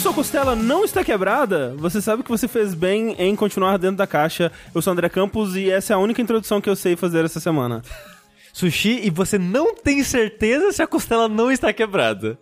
sua costela não está quebrada, você sabe que você fez bem em continuar dentro da caixa. Eu sou André Campos e essa é a única introdução que eu sei fazer essa semana. Sushi e você não tem certeza se a costela não está quebrada.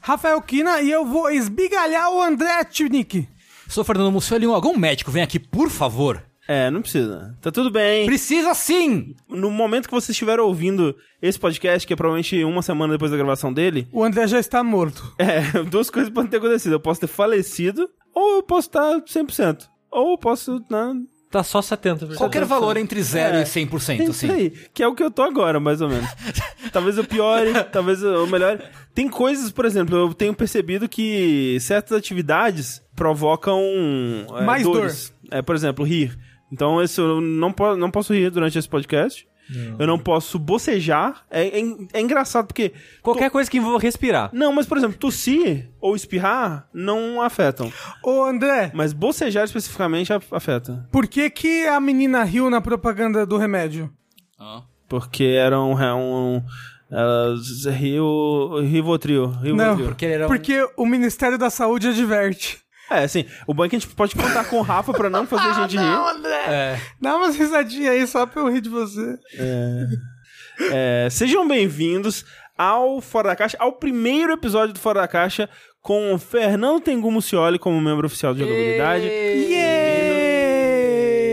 Rafael Kina e eu vou esbigalhar o André Tchunick. Sou Fernando Mussolini, algum médico vem aqui, por favor. É, não precisa. Tá tudo bem. Precisa sim! No momento que você estiver ouvindo esse podcast, que é provavelmente uma semana depois da gravação dele, O André já está morto. é, duas coisas podem ter acontecido. Eu posso ter falecido, ou eu posso estar 100%. Ou eu posso, né, Tá só 70%. Qualquer valor entre 0 É. e 100%, Tem assim. isso aí, que é o que eu tô agora, mais ou menos. talvez eu piore, talvez eu melhore. Tem coisas, por exemplo, eu tenho percebido que certas atividades provocam é, Mais dores. É, por exemplo, rir. Então, esse, eu não, po não posso rir durante esse podcast. Eu não posso bocejar. É, é, é engraçado porque. Qualquer coisa que envolva respirar. Não, mas, por exemplo, tossir ou espirrar não afetam. Ô, André, Mas bocejar especificamente af- afeta. por que que a menina riu na propaganda do remédio? Porque era um. um elas Rio. Rivotril. Rivotril. Não, Porque um- Porque o Ministério da Saúde adverte. É, assim, o bom é que a gente pode contar com o Rafa pra não fazer a gente rir. André! É. Dá umas risadinhas aí só pra eu rir de você. É, sejam bem-vindos ao Fora da Caixa, ao primeiro episódio do Fora da Caixa, com o Fernando Tengu Mucioli como membro oficial de jogabilidade. Yeah!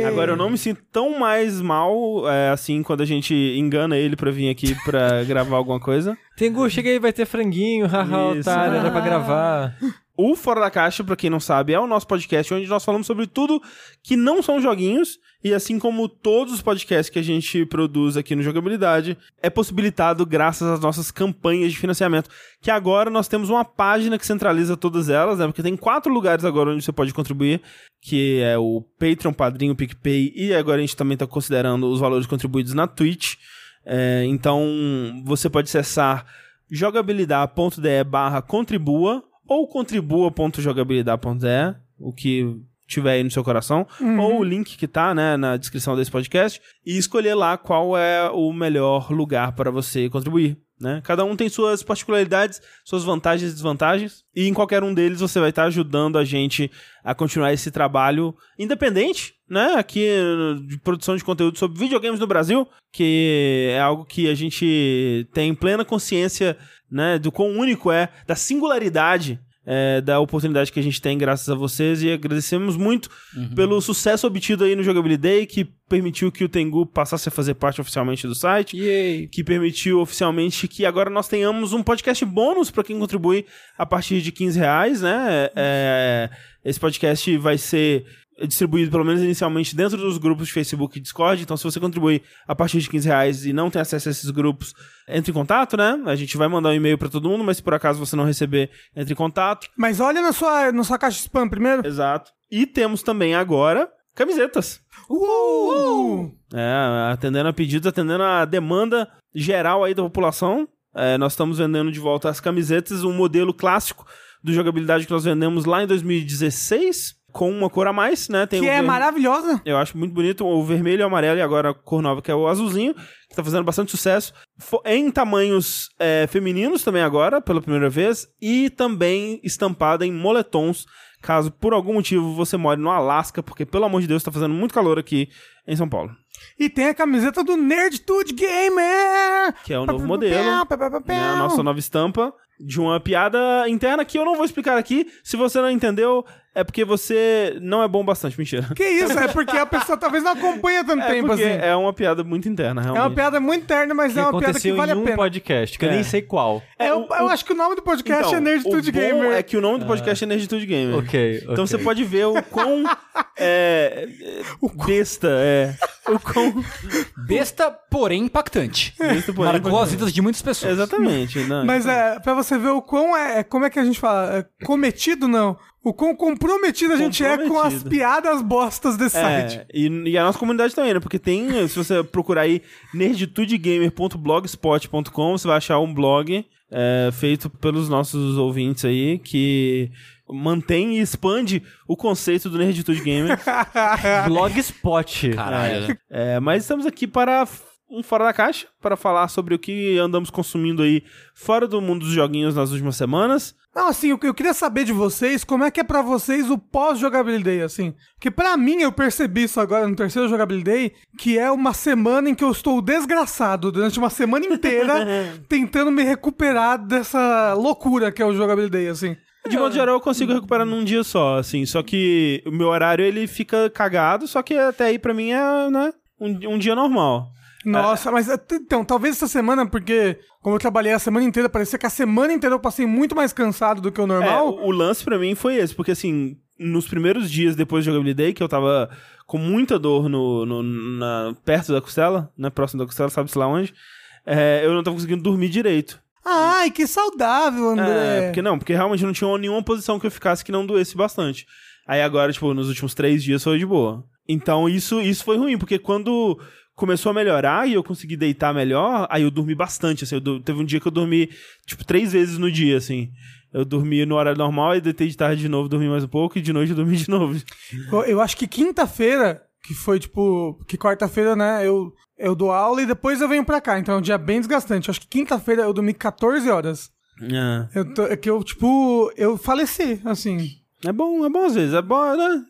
Agora eu não me sinto tão mais mal, é, assim, quando a gente engana ele pra vir aqui pra gravar alguma coisa. Tengu, chega aí, vai ter franguinho, haha, Isso. otário, era pra gravar. O Fora da Caixa, pra quem não sabe, é o nosso podcast onde nós falamos sobre tudo que não são joguinhos. E assim como todos os podcasts que a gente produz aqui no Jogabilidade, é possibilitado graças às nossas campanhas de financiamento. Que agora nós temos uma página que centraliza todas elas, né? Porque tem quatro lugares agora onde você pode contribuir, que é o Patreon, Padrinho, PicPay, e agora a gente também tá considerando os valores contribuídos na Twitch. É, então, você pode acessar jogabilidade.de barra contribua ou contribua.jogabilidade.de, o que tiver aí no seu coração, ou o link que tá, né, na descrição desse podcast, e escolher lá qual é o melhor lugar para você contribuir. Né? Cada um tem suas particularidades, suas vantagens e desvantagens, e em qualquer um deles você vai estar ajudando a gente a continuar esse trabalho independente, né? Aqui de produção de conteúdo sobre videogames no Brasil, que é algo que a gente tem plena consciência, né, do quão único é, da singularidade é, da oportunidade que a gente tem graças a vocês e agradecemos muito pelo sucesso obtido aí no Jogabilidade que permitiu que o Tengu passasse a fazer parte oficialmente do site Yay. que permitiu oficialmente que agora nós tenhamos um podcast bônus para quem contribui a partir de 15 reais, né? É, esse podcast vai ser distribuído, pelo menos inicialmente, dentro dos grupos de Facebook e Discord. Então, se você contribuir a partir de 15 reais e não tem acesso a esses grupos, entre em contato, né? A gente vai mandar um e-mail para todo mundo, mas se por acaso você não receber, entre em contato. Mas olha na sua, na sua caixa spam primeiro. Exato. E temos também agora camisetas. Uh! É, atendendo a pedidos, atendendo a demanda geral aí da população. É, nós estamos vendendo de volta as camisetas, um modelo clássico do jogabilidade que nós vendemos lá em 2016, com uma cor a mais, né? Tem Que é ver- maravilhosa. Eu acho muito bonito o vermelho e o amarelo e agora a cor nova que é o azulzinho, que tá fazendo bastante sucesso. Em tamanhos é, femininos também agora, pela primeira vez, e também estampada em moletons, caso por algum motivo você more no Alasca, porque pelo amor de Deus tá fazendo muito calor aqui em São Paulo. E tem a camiseta do Nerdtude Gamer. Que é o novo modelo, né, a nossa nova estampa de uma piada interna que eu não vou explicar aqui. Se você não entendeu, é porque você não é bom bastante, mentira. Que isso? É porque a pessoa talvez não acompanha tanto É tempo porque assim. é uma piada muito interna, É realmente. uma piada muito interna, mas Que é uma piada que vale em a um pena. podcast, que eu É. nem sei qual. É, eu, o- eu o- acho que o nome do podcast Então, é Nerdtude o bom Gamer. é que o nome do podcast é Nerditude Gamer. Ok, Então ok. você pode ver o quão é, é, besta é. O quão Besta, porém impactante. besta, porém, Marcou as vidas de muitas pessoas. Exatamente. Não, Mas é, pra você ver o quão é, é- como é que a gente fala, é cometido não, o quão comprometido a gente é com as piadas bostas desse site. É, e, e a nossa comunidade também, né? Porque tem, se você procurar aí nerditudegamer.blogspot.com, você vai achar um blog é, feito pelos nossos ouvintes aí que mantém e expande o conceito do Nerditude Gamer. Blogspot. Caralho. É, mas estamos aqui para um Fora da Caixa, para falar sobre o que andamos consumindo aí fora do mundo dos joguinhos nas últimas semanas. Não, assim, eu, eu queria saber de vocês como é que é pra vocês o pós-jogabilidade, assim. Porque pra mim, eu percebi isso agora no terceiro jogabilidade, que é uma semana em que eu estou desgraçado durante uma semana inteira tentando me recuperar dessa loucura que é o jogabilidade, assim. De modo geral, eu consigo recuperar num dia só, assim. Só que o meu horário, ele fica cagado, só que até aí, pra mim, é, né, um, um dia normal. Nossa, mas eh, então, talvez essa semana, porque como eu trabalhei a semana inteira, parecia que a semana inteira eu passei muito mais cansado do que o É, normal. o, o lance pra mim foi esse, porque assim, nos primeiros dias depois do jogabilidade, que eu tava com muita dor no, no- na, perto da costela, né, próximo da costela, sabe-se lá onde, é, eu não tava conseguindo dormir direito. Ai, que saudável, André. É, porque não, porque realmente não tinha nenhuma posição que eu ficasse que não doesse bastante. Aí agora, tipo, nos últimos três dias foi de boa. Então isso, isso foi ruim, porque quando começou a melhorar e eu consegui deitar melhor, aí eu dormi bastante, assim, eu teve um dia que eu dormi, tipo, três vezes no dia, assim. Eu dormi no horário normal e deitei de tarde de novo, dormi mais um pouco e de noite eu dormi de novo. Eu- Eu acho que quinta-feira, que foi tipo. Que quarta-feira, né? Eu, eu dou aula e depois eu venho pra cá. Então é um dia bem desgastante. Eu acho que quinta-feira eu dormi 14 horas. É. Eu tô- é que eu, tipo. Eu faleci, assim. É bom, é bom às vezes, é bom, né?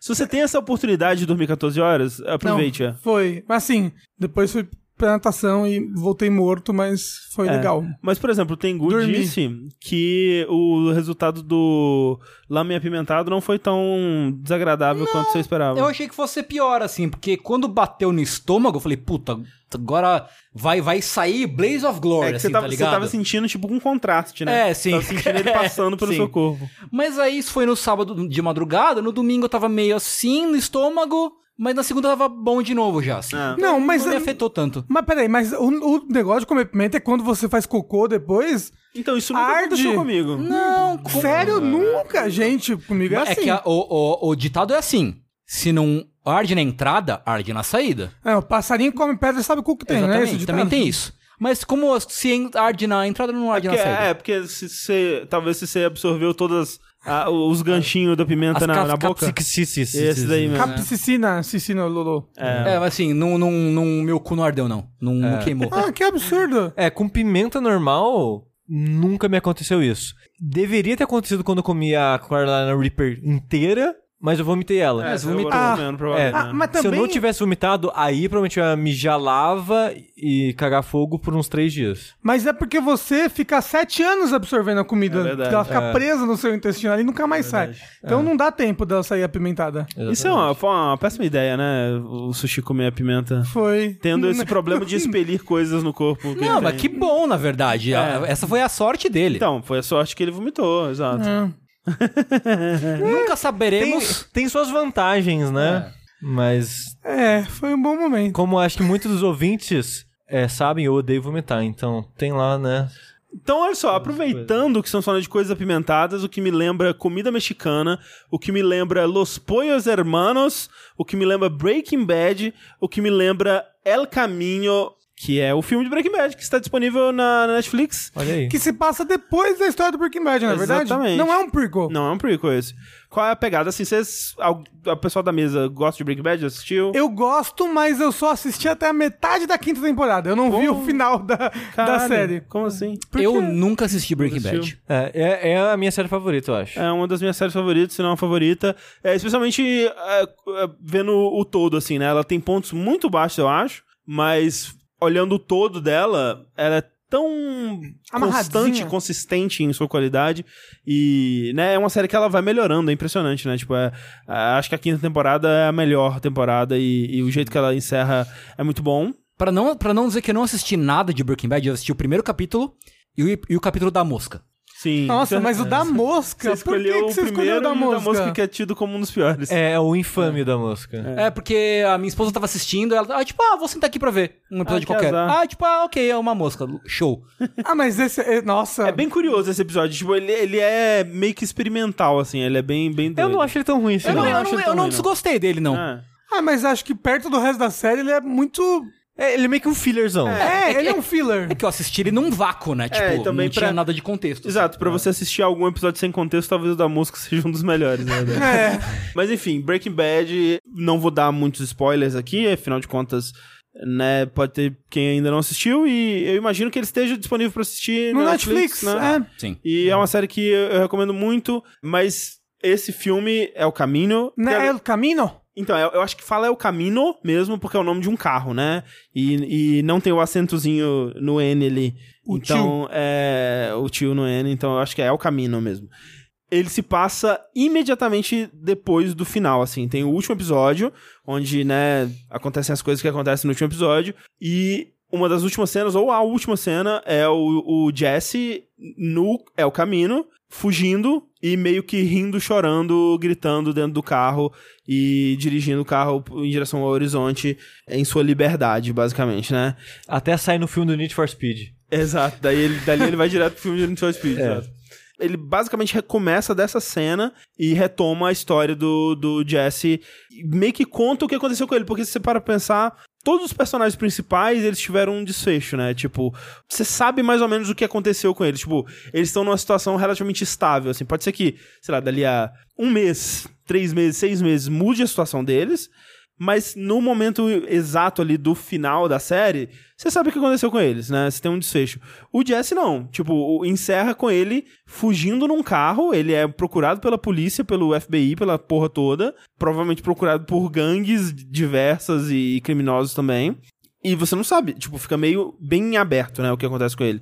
Se você tem essa oportunidade de dormir 14 horas, aproveite. Não, é. Foi. Mas assim, depois fui pra natação e voltei morto, mas foi É. legal. Mas, por exemplo, o Tengu Dormi. disse que o resultado do lame apimentado não foi tão desagradável quanto você esperava. Eu achei que fosse pior, assim, porque quando bateu no estômago, eu falei, puta, agora vai, vai sair Blaze of Glory, É que assim, você, tava, tá você ligado? tava sentindo, tipo, um contraste, né? É, sim. Tava sentindo ele passando pelo Sim. seu corpo. Mas aí isso foi no sábado de madrugada, no domingo eu tava meio assim no estômago, mas na segunda tava bom de novo já, assim. É. Não, mas. Não me afetou tanto. Mas peraí, mas o, o negócio de comer pimenta é quando você faz cocô depois. Então, isso nunca Arde. aconteceu comigo. Não, como... Sério, nunca, gente. Comigo é É assim. que a- o, o, o ditado é assim, se não arde na entrada, arde na saída. É, o passarinho come pedra e sabe o que tem, né? Exatamente, Esse também tem isso. Mas como se arde na entrada, não arde Porque, na saída. é, porque se você. Talvez se você absorveu todas ah, os ganchinhos da pimenta As na, na boca. Esse daí mesmo. Capsicina, cicina, Lulu. É, mas assim, não, não, não, meu cu não ardeu, não. Não, não queimou. Ah, que absurdo. É, com pimenta normal, nunca me aconteceu isso. Deveria ter acontecido quando eu comi a Carolina Reaper inteira, mas eu vomitei ela. É, você vomitou. tô vendo, provavelmente. Ah, mas Se eu também. não tivesse vomitado, aí provavelmente eu ia mijar lava e cagar fogo por uns três dias. Mas é porque você fica sete anos absorvendo a comida. É ela fica É. presa no seu intestino ali e nunca mais sai. Então não dá tempo dela sair apimentada. Isso é uma, foi uma péssima ideia, né? O sushi comer a pimenta. Foi. Tendo esse problema de expelir coisas no corpo. que Não, mas tem. que bom, na verdade. Essa foi a sorte dele. Então, foi a sorte que ele vomitou, exato. É. Nunca Tem, saberemos. tem suas vantagens, né? Mas, É, foi um bom momento. como acho que muitos dos ouvintes é, sabem, eu odeio vomitar. Então, tem lá, né? Então, olha só, aproveitando que estamos falando de coisas apimentadas, o que me lembra comida mexicana, o que me lembra Los Pollos Hermanos, o que me lembra Breaking Bad, o que me lembra El Caminho, que é o filme de Breaking Bad, que está disponível na na Netflix. Olha aí. Que se passa depois da história do Breaking Bad, na verdade? Exatamente. Não é um prequel. Não é um prequel esse. Qual é a pegada? Assim, vocês. A pessoal da mesa gosta de Breaking Bad? Já assistiu? Eu gosto, mas eu só assisti até a metade da quinta temporada. Eu não vi o final da, da Caralho, série. Como assim? Por Eu nunca assisti Breaking? Bad. É, é, é a minha série favorita, eu acho. É uma das minhas séries favoritas, se não a favorita. É, especialmente é, é, vendo o todo, assim, né? Ela tem pontos muito baixos, eu acho, mas olhando o todo dela, ela é tão constante, consistente em sua qualidade e, né, é uma série que ela vai melhorando, é impressionante, né? Tipo, é, é, acho que a quinta temporada é a melhor temporada e, e o jeito que ela encerra é muito bom. Pra não, pra não dizer que eu não assisti nada de Breaking Bad, eu assisti o primeiro capítulo e o, e o capítulo da mosca. Sim. Nossa, mas o da mosca. Você Por que, escolheu que você o primeiro escolheu o da e o mosca? que é tido como um dos piores. É o infame da mosca. É. porque a minha esposa tava assistindo, ela, ah, tipo, ah, vou sentar aqui pra ver um episódio Ah, que qualquer. azar. Ah, tipo, ah, ok, é uma mosca, show. Ah, mas esse. é- Nossa. É bem curioso esse episódio. Tipo, ele, ele é meio que experimental, assim. Ele é bem, bem doido. Eu não acho ele tão ruim assim. Eu não, não eu acho não, ele eu não ruim, não. desgostei dele, não. É. Ah, mas acho que perto do resto da série ele é muito. É, ele é meio que um fillerzão. É, ele é um filler. É que eu assisti ele num vácuo, né? Tipo, e também não pra- tinha nada de contexto. Exato, pra você assistir algum episódio sem contexto, talvez o da música seja um dos melhores, né? É. Mas enfim, Breaking Bad, não vou dar muitos spoilers aqui, afinal de contas, né? Pode ter quem ainda não assistiu e eu imagino que ele esteja disponível pra assistir No na Netflix, né? é. Sim. E é uma série que eu eu recomendo muito, mas esse filme é o Caminho. Né, é o Camino? Então, eu, eu acho que fala é o Camino mesmo, porque é o nome de um carro, né? E, e não tem o acentozinho no N ali. O então, é o tio no N, então eu acho que é o Camino mesmo. Ele se passa imediatamente depois do final, assim. Tem o último episódio, onde, né, acontecem as coisas que acontecem no último episódio. E uma das últimas cenas, ou a última cena, é o, o Jesse no É o Camino, fugindo e meio que rindo, chorando, gritando dentro do carro e dirigindo o carro em direção ao horizonte em sua liberdade, basicamente, né? Até sair no filme do Need for Speed. Exato, daí ele, dali ele vai direto pro filme de Need for Speed, É. Ele basicamente recomeça dessa cena e retoma a história do, do Jesse. e Meio que conta o que aconteceu com ele, porque se você para pensar, todos os personagens principais, eles tiveram um desfecho, né? Tipo, você sabe mais ou menos o que aconteceu com eles. Tipo, eles estão numa situação relativamente estável, assim. Pode ser que, sei lá, dali a um mês, três meses, seis meses, mude a situação deles. Mas no momento exato ali do final da série, você sabe o que aconteceu com eles, né? Você tem um desfecho. O Jesse não. Tipo, encerra com ele fugindo num carro. Ele é procurado pela polícia, pelo FBI, pela porra toda. Provavelmente procurado por gangues diversas e criminosos também. E você não sabe, tipo, fica meio bem em aberto, né, o que acontece com ele.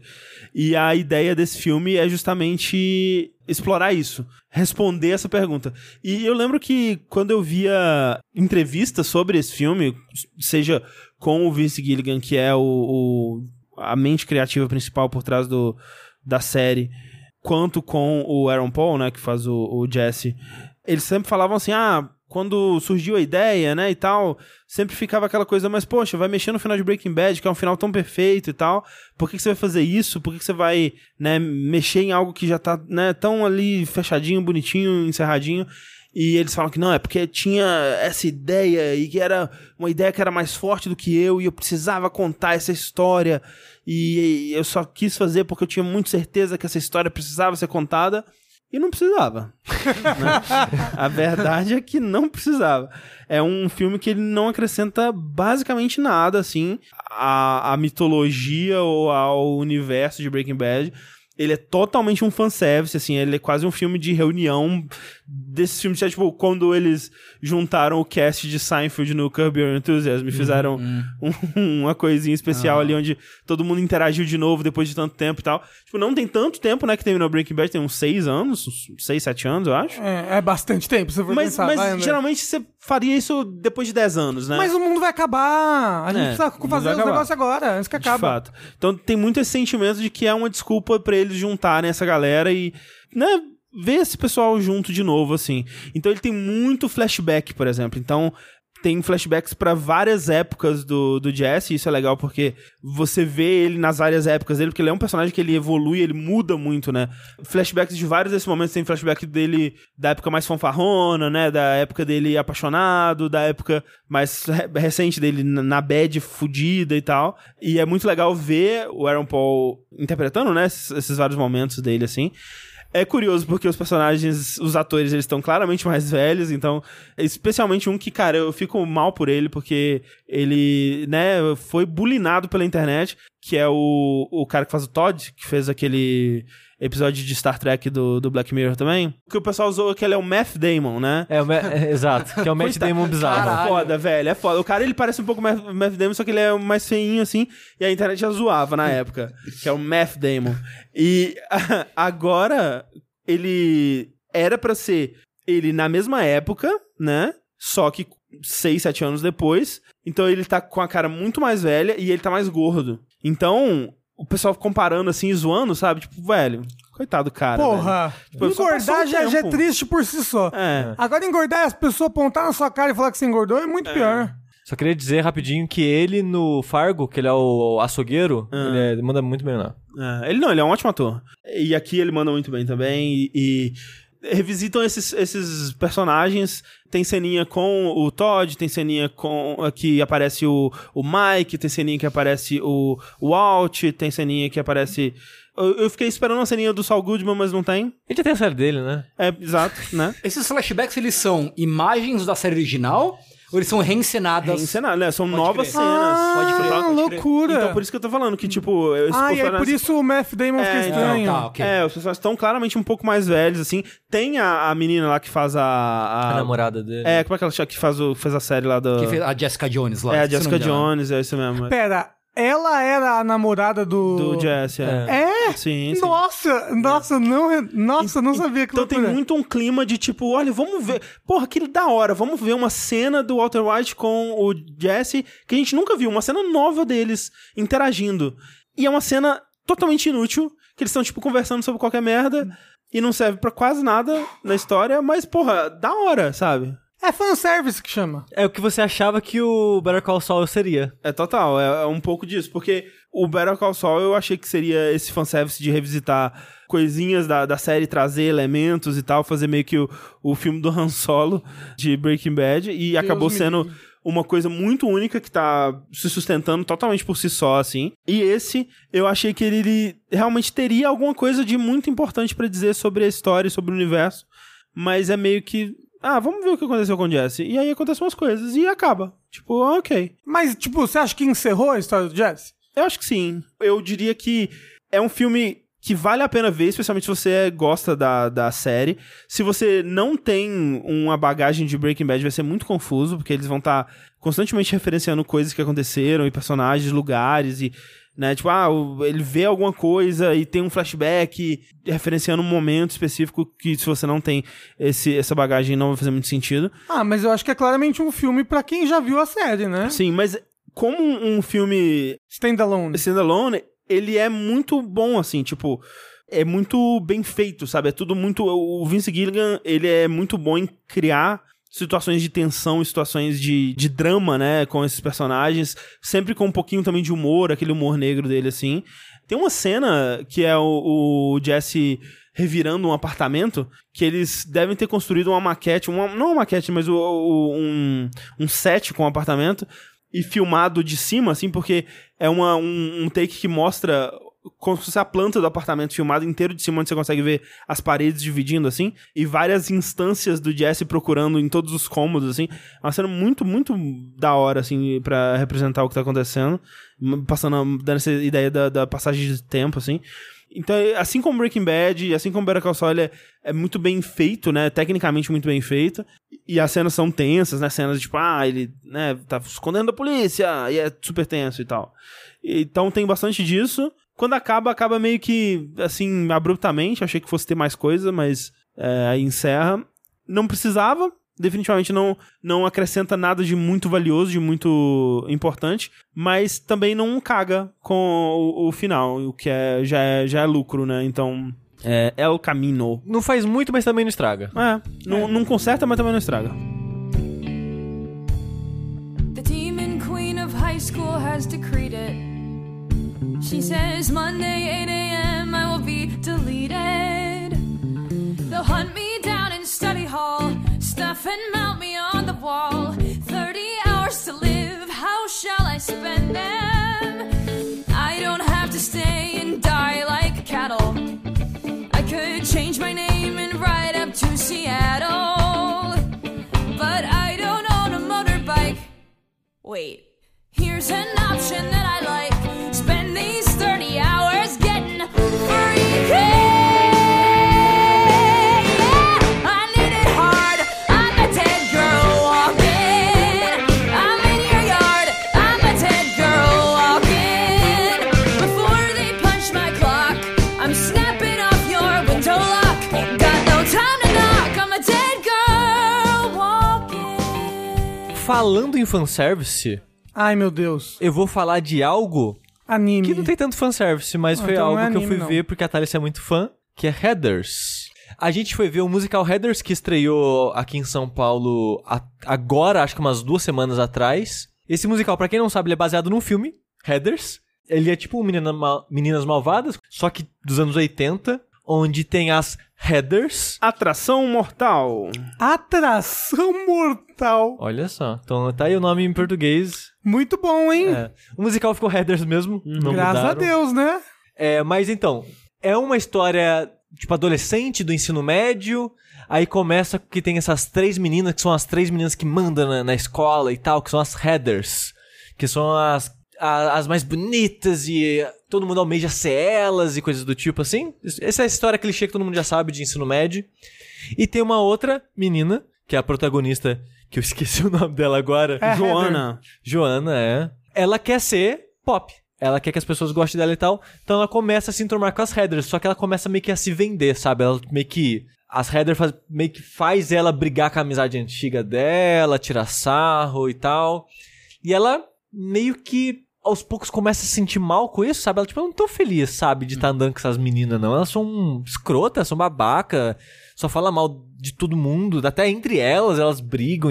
E a ideia desse filme é justamente explorar isso, responder essa pergunta. E eu lembro que quando eu via entrevistas sobre esse filme, seja com o Vince Gilligan, que é o, o- a mente criativa principal por trás do, da série, quanto com o Aaron Paul, né, que faz o, o Jesse, eles sempre falavam assim, ah, quando surgiu a ideia, né, e tal, sempre ficava aquela coisa, mas poxa, vai mexer no final de Breaking Bad, que é um final tão perfeito e tal, por que, que você vai fazer isso? Por que, que você vai, né, mexer em algo que já tá, né, tão ali fechadinho, bonitinho, encerradinho? E eles falam que não, é porque tinha essa ideia e que era uma ideia que era mais forte do que eu e eu precisava contar essa história e eu só quis fazer porque eu tinha muito certeza que essa história precisava ser contada e não precisava. né? A verdade é que não precisava. É um filme que ele não acrescenta basicamente nada, assim, à, à mitologia ou ao universo de Breaking Bad. Ele é totalmente um fanservice, assim, ele é quase um filme de reunião desses filmes, é, tipo, quando eles juntaram o cast de Seinfeld no Curb Your Enthusiasm e fizeram um- uma coisinha especial ali onde todo mundo interagiu de novo depois de tanto tempo e tal. Tipo, não tem tanto tempo, né, que terminou Breaking Bad, tem uns seis anos, uns seis, sete anos, eu acho. É, é bastante tempo, se você for Mas, pensar. mas vai, geralmente você faria isso depois de 10 anos, né? Mas o mundo vai acabar. A gente É, precisa fazer os negócios agora, antes que de acabe. fato. Então tem muito esse sentimento de que é uma desculpa pra eles juntarem essa galera e, né, ver esse pessoal junto de novo, assim. Então ele tem muito flashback, por exemplo. Então tem flashbacks pra várias épocas do, do Jesse, e isso é legal porque você vê ele nas várias épocas dele, porque ele é um personagem que ele evolui, ele muda muito, né? Flashbacks de vários desses momentos, tem flashback dele da época mais fanfarrona, né? Da época dele apaixonado, da época mais re- recente dele na bad fudida e tal. E é muito legal ver o Aaron Paul interpretando, né? Esses vários momentos dele, assim. É curioso porque os personagens, os atores, eles estão claramente mais velhos, então, especialmente um que, cara, eu fico mal por ele porque ele, né, foi bulinado pela internet, que é o, o cara que faz o Todd, que fez aquele episódio de Star Trek do, do Black Mirror também, que o pessoal usou que ele é o Math Damon, né? É, o Ma- é, exato, que é o Matt. Damon bizarro. Caralho. É foda, velho, é foda. O cara, ele parece um pouco Math, Math Damon, só que ele é mais feinho, assim, e a internet já zoava na época, que é o Math Damon. E agora, ele era pra ser ele na mesma época, né? Só que seis, sete anos depois. Então ele tá com a cara muito mais velha e ele tá mais gordo. Então, o pessoal comparando assim, e zoando, sabe? Tipo, velho, coitado do cara. Porra, Tipo, engordar já, já é triste por si só. É. Agora engordar e as pessoas apontar na sua cara e falar que você engordou é muito pior. Só queria dizer rapidinho que ele no Fargo, que ele é o açougueiro, ele é- manda muito bem lá. É, ele não, ele é um ótimo ator. E aqui ele manda muito bem também. E, e revisitam esses, esses personagens. Tem ceninha com o Todd, tem ceninha com que aparece o, o Mike, tem ceninha que aparece o, o Walt, tem ceninha que aparece. Eu, eu fiquei esperando uma ceninha do Saul Goodman, mas não tem. Ele já tem a série dele, né? É, exato, né? Esses flashbacks, eles são imagens da série original? Ou eles são reencenadas. Reencenadas, né? São Pode novas crer. cenas. Ah, Pode crer, pode crer. loucura. Então por isso que eu tô falando que, tipo... Ah, e é por isso o Matt Damon É, fica então, estranho. tá, ok. É, os personagens estão claramente um pouco mais velhos, assim. Tem a, a menina lá que faz a... a- A namorada dele. É, como é que ela chama? Que faz, o, faz a série lá do... Que fez a Jessica Jones lá. É, a Jessica. Jones, é isso mesmo. Pera, ela era a namorada do... Do Jesse, é. É? Sim, sim. Nossa, nossa, não, nossa, não sabia que Então tem muito um clima de tipo, olha, vamos ver. Porra, que da hora, vamos ver uma cena do Walter White com o Jesse que a gente nunca viu, uma cena nova deles interagindo. E é uma cena totalmente inútil, que eles estão, tipo, conversando sobre qualquer merda e não serve pra quase nada na história, mas, porra, da hora, sabe? É fanservice que chama. É o que você achava que o Better Call Saul seria. É total, é, é um pouco disso, porque o Better Call Saul eu achei que seria esse fanservice de revisitar coisinhas da, da série, trazer elementos e tal, fazer meio que o, o filme do Han Solo de Breaking Bad, e acabou me sendo uma coisa muito única que tá se sustentando totalmente por si só, assim. E esse, eu achei que ele, ele realmente teria alguma coisa de muito importante pra dizer sobre a história e sobre o universo, mas é meio que... Ah, vamos ver o que aconteceu com o Jesse. E aí acontecem umas coisas e acaba. Tipo, ok. Mas, tipo, você acha que encerrou a história do Jesse? Eu acho que sim. Eu diria que é um filme que vale a pena ver, especialmente se você gosta da, da série. Se você não tem uma bagagem de Breaking Bad, vai ser muito confuso, porque eles vão estar constantemente referenciando coisas que aconteceram, e personagens, lugares, e. Né, tipo, ah, ele vê alguma coisa e tem um flashback referenciando um momento específico que se você não tem esse, essa bagagem não vai fazer muito sentido. Ah, mas eu acho que é claramente um filme pra quem já viu a série, né? Sim, mas como um filme Standalone. Standalone, ele é muito bom, assim, tipo, é muito bem feito, sabe? É tudo muito. O Vince Gilligan, ele é muito bom em criar situações de tensão e situações de, de drama, né? Com esses personagens, sempre com um pouquinho também de humor, aquele humor negro dele, assim. Tem uma cena que é o, o Jesse revirando um apartamento que eles devem ter construído uma maquete, uma, não uma maquete, mas o, o- um, um set com o apartamento e filmado de cima, assim, porque é uma, um, um take que mostra como se fosse a planta do apartamento filmado inteiro de cima, onde você consegue ver as paredes dividindo, assim, e várias instâncias do Jesse procurando em todos os cômodos, assim. É uma cena muito, muito da hora, assim, pra representar o que tá acontecendo, passando, dando essa ideia da, da passagem de tempo, assim. Então, assim como Breaking Bad, assim como Better Call Saul, é, é muito bem feito, né? Tecnicamente muito bem feito. E as cenas são tensas, né? Cenas tipo, ah, ele, né, tá escondendo a polícia, e é super tenso e tal. Então tem bastante disso. Quando acaba, acaba meio que, assim, abruptamente. Achei que fosse ter mais coisa, mas é, aí encerra. Não precisava. Definitivamente não, não acrescenta nada de muito valioso, de muito importante, mas também não caga com o, o final, o que é, já, é, já é lucro, né? Então, é, é o caminho. Não faz muito, mas também não estraga. É, não, não conserta, mas também não estraga. The demon queen of high school has decreed it. She says Monday, 8 a.m., I will be deleted. They'll hunt me down in study hall, stuff and mount me on the wall. 30 hours to live, how shall I spend them? I don't have to stay and die like cattle. I could change my name and ride up to Seattle. But I don't own a motorbike. Wait, here's an option that I Falando em fanservice, Ai, meu Deus. eu vou falar de algo Anime. que não tem tanto fanservice, mas Ah, foi então não algo é que eu anime, fui não. ver porque a Thalys é muito fã, que é Headers. A gente foi ver o musical Headers, que estreou aqui em São Paulo a- agora, acho que umas duas semanas atrás. Esse musical, pra quem não sabe, ele é baseado num filme, Headers. Ele é tipo Menina Ma- Meninas Malvadas, só que dos anos 80, onde tem as Headers. Atração Mortal. Atração Mortal. Olha só, então tá aí o nome em português. Muito bom, hein? É. O musical ficou Headers mesmo, não Graças a mudaram. Deus, né? É, mas então, é uma história tipo, adolescente do ensino médio. Aí começa que tem essas três meninas, que são as três meninas que mandam na, na escola e tal, que são as headers. Que são as, a- as mais bonitas e todo mundo almeja ser elas e coisas do tipo assim. Essa é a história clichê que todo mundo já sabe de ensino médio. E tem uma outra menina, que é a protagonista, que eu esqueci o nome dela agora. É, Joana. Joana, é. Ela quer ser pop. Ela quer que as pessoas gostem dela e tal. Então ela começa a se enturmar com as headers. Só que ela começa meio que a se vender, sabe? Ela meio que. As headers faz, meio que faz ela brigar com a amizade antiga dela, tirar sarro e tal. E ela meio que aos poucos começa a se sentir mal com isso, sabe? Ela, tipo, eu não tô feliz, sabe, de estar andando com essas meninas, não. Elas são escrotas, são babaca, só fala mal de todo mundo, até entre elas, elas brigam,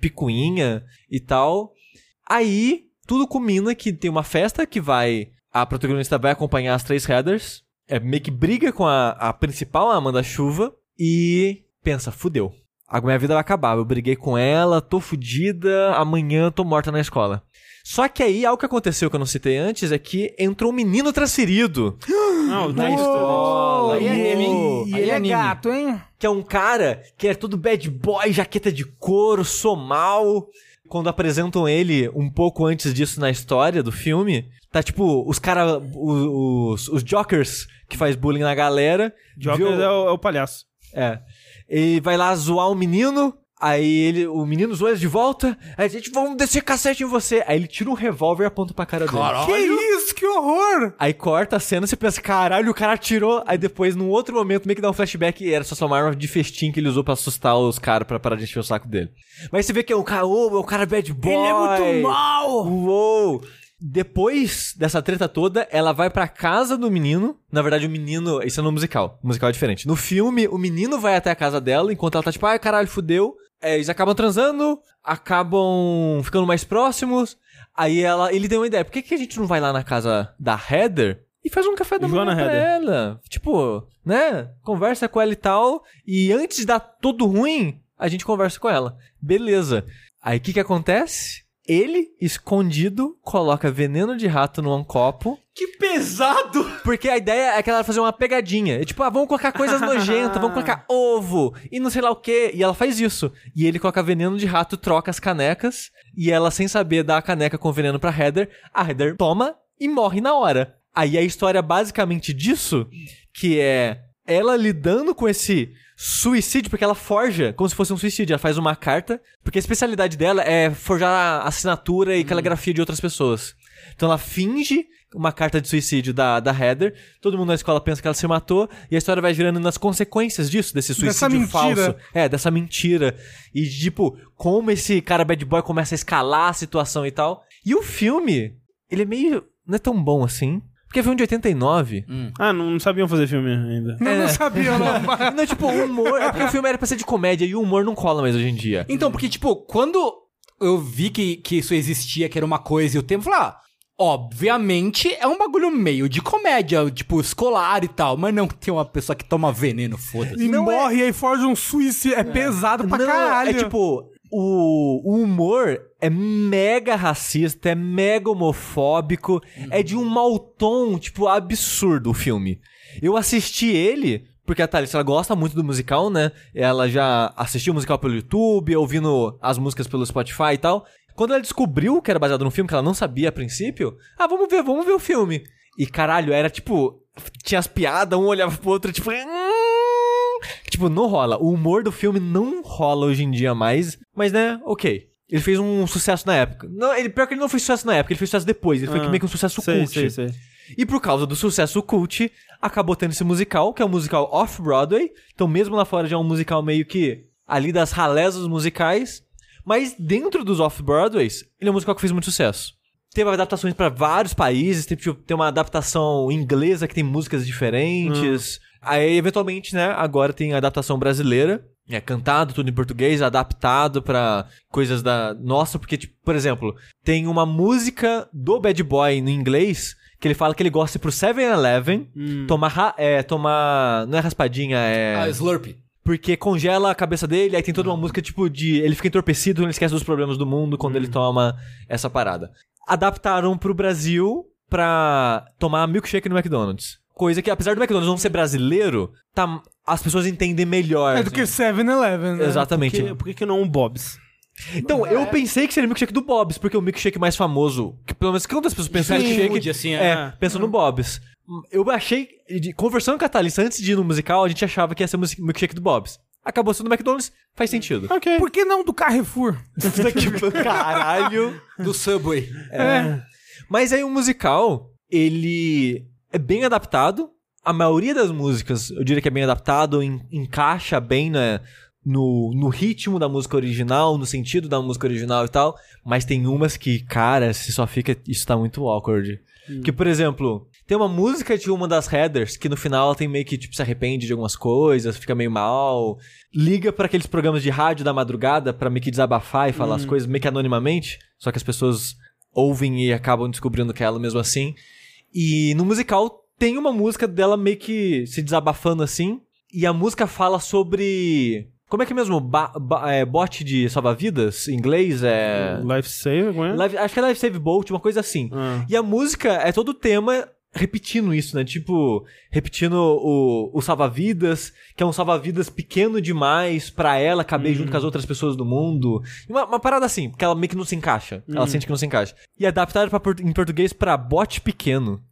picuinha e tal. Aí, tudo culmina que tem uma festa que vai. A protagonista vai acompanhar as três headers. É meio que briga com a, a principal, a Amanda Chuva. E pensa, fudeu. A minha vida vai acabar. Eu briguei com ela, tô fudida, amanhã tô morta na escola. Só que aí, algo que aconteceu que eu não citei antes é que entrou um menino transferido. Não, Na escola. É hein? E Aí ele é anime. gato, hein? que é um cara que é todo bad boy, jaqueta de couro, sou mal. Quando apresentam ele um pouco antes disso na história do filme, tá tipo, os caras, os, os jokers que faz bullying na galera. Joker viu- é o, é o palhaço. É. Ele vai lá zoar o menino. Aí ele, o menino zoa de volta. Aí a gente, vamos descer cacete em você. Aí ele tira um revólver e aponta pra cara dele. Que isso, que horror! Aí corta a cena, você pensa, caralho, o cara atirou. Aí depois, num outro momento, meio que dá um flashback e era só uma arma de festim que ele usou pra assustar os caras pra parar de encher o saco dele. Mas você vê que é um cara, oh, é um cara bad boy. Ele é muito mal! Uou! Depois dessa treta toda, ela vai pra casa do menino. Na verdade, o menino. Isso é no musical. O musical é diferente. No filme, o menino vai até a casa dela, enquanto ela tá tipo, ai caralho, fudeu. É, eles acabam transando, acabam ficando mais próximos. Aí ela, ele deu uma ideia: por que, que a gente não vai lá na casa da Heather e faz um café da manhã pra ela? Tipo, né? Conversa com ela e tal. E antes de dar tudo ruim, a gente conversa com ela. Beleza. Aí o que que acontece? Ele, escondido, coloca veneno de rato num copo. Que pesado! Porque a ideia é que ela vai fazer uma pegadinha. É tipo, ah, vamos colocar coisas nojentas, vamos colocar ovo e não sei lá o quê. E ela faz isso. E ele coloca veneno de rato, troca as canecas. E ela, sem saber, dá a caneca com veneno pra Heather. A Heather toma e morre na hora. Aí a história basicamente disso, que é ela lidando com esse suicídio, porque ela forja como se fosse um suicídio. Ela faz uma carta, porque a especialidade dela é forjar assinatura e caligrafia de outras pessoas. Então ela finge uma carta de suicídio da, da Heather, todo mundo na escola pensa que ela se matou, e a história vai girando nas consequências disso, desse suicídio falso. É, dessa mentira. E, tipo, como esse cara bad boy começa a escalar a situação e tal. E o filme, ele é meio. não é tão bom assim. Porque é filme de 89. Ah, não, não sabiam fazer filme ainda. Eu não sabia, não. Não, tipo, o humor. É porque o filme era pra ser de comédia e o humor não cola mais hoje em dia. Então, porque, tipo, quando eu vi que, que isso existia, que era uma coisa e o tempo, eu falei, ah, obviamente é um bagulho meio de comédia, tipo, escolar e tal, mas não tem uma pessoa que toma veneno, foda-se. E Não morre e aí forja um suicídio. É, pesado pra Não, caralho. É tipo, o, humor é mega racista, é mega homofóbico, é de um mau tom, tipo, absurdo o filme. Eu assisti ele, porque a Thalys, ela gosta muito do musical, né? Ela já assistiu o musical pelo YouTube, ouvindo as músicas pelo Spotify e tal. Quando ela descobriu que era baseado num filme que ela não sabia a princípio, ah, vamos ver, vamos ver o filme. E caralho, era tipo, tinha as piadas, um olhava pro outro, tipo, "Hum". Tipo, não rola. O humor do filme não rola hoje em dia mais. Mas, né, ok. Ele fez um sucesso na época. Não, ele, pior que ele não fez sucesso na época, ele fez sucesso depois. Ele foi Ah, meio que um sucesso sei, cult. sei, sei. E por causa do sucesso cult, acabou tendo esse musical, que é um musical off-Broadway. Então, mesmo lá fora já é um musical meio que ali das ralés dos musicais. Mas dentro dos off-Broadways, ele é um musical que fez muito sucesso. Teve adaptações pra vários países, tem, tipo, tem uma adaptação inglesa que tem músicas diferentes. Aí, eventualmente, né, agora tem a adaptação brasileira. É cantado tudo em português, adaptado pra coisas da nossa, porque, tipo, por exemplo, tem uma música do Bad Boy no inglês que ele fala que ele gosta de ir pro 7-Eleven tomar, ra- é, tomar. Não é raspadinha, é. Ah, Slurp. Porque congela a cabeça dele, aí tem toda uma música tipo de. Ele fica entorpecido, ele esquece dos problemas do mundo quando ele toma essa parada. Adaptaram pro Brasil pra tomar milkshake no McDonald's. Coisa que, apesar do McDonald's não ser brasileiro, tá, as pessoas entendem melhor. É do que 7-Eleven, né? Exatamente. Por que, por que que não um Bob's? Então, eu pensei que seria o milkshake do Bob's, porque é o milkshake mais famoso, que pelo menos quando as pessoas pensam em milkshake, food, assim, é, é. pensam no Bob's. Eu achei, de- conversando com a Thalissa antes de ir no musical, a gente achava que ia ser o milkshake do Bob's. Acabou sendo do McDonald's, faz sentido. Ok. Por que não do Carrefour? Caralho. Do Subway. É. Mas aí o musical, ele é bem adaptado. A maioria das músicas, eu diria que é bem adaptado, en- encaixa bem né, no, no ritmo da música original, no sentido da música original e tal. Mas tem umas que, cara, se só fica. Isso tá muito awkward. Que, por exemplo, tem uma música de uma das headers que no final ela tem meio que, tipo, se arrepende de algumas coisas, fica meio mal. Liga pra aqueles programas de rádio da madrugada pra meio que desabafar e falar as coisas meio que anonimamente. Só que as pessoas ouvem e acabam descobrindo que é ela mesmo assim. E no musical tem uma música dela meio que se desabafando assim. E a música fala sobre. Como é que é mesmo? Ba ba- é, bote de salva-vidas? Em inglês é. Life Save, é? Live- acho que é Life Save Boat, uma coisa assim. Ah. E a música é todo o tema repetindo isso, né? Tipo, repetindo o, o salva-vidas, que é um salva-vidas pequeno demais pra ela caber junto com as outras pessoas do mundo. Uma, uma parada assim, porque ela meio que não se encaixa. Ela sente que não se encaixa. E adaptaram pra, em português pra bote pequeno.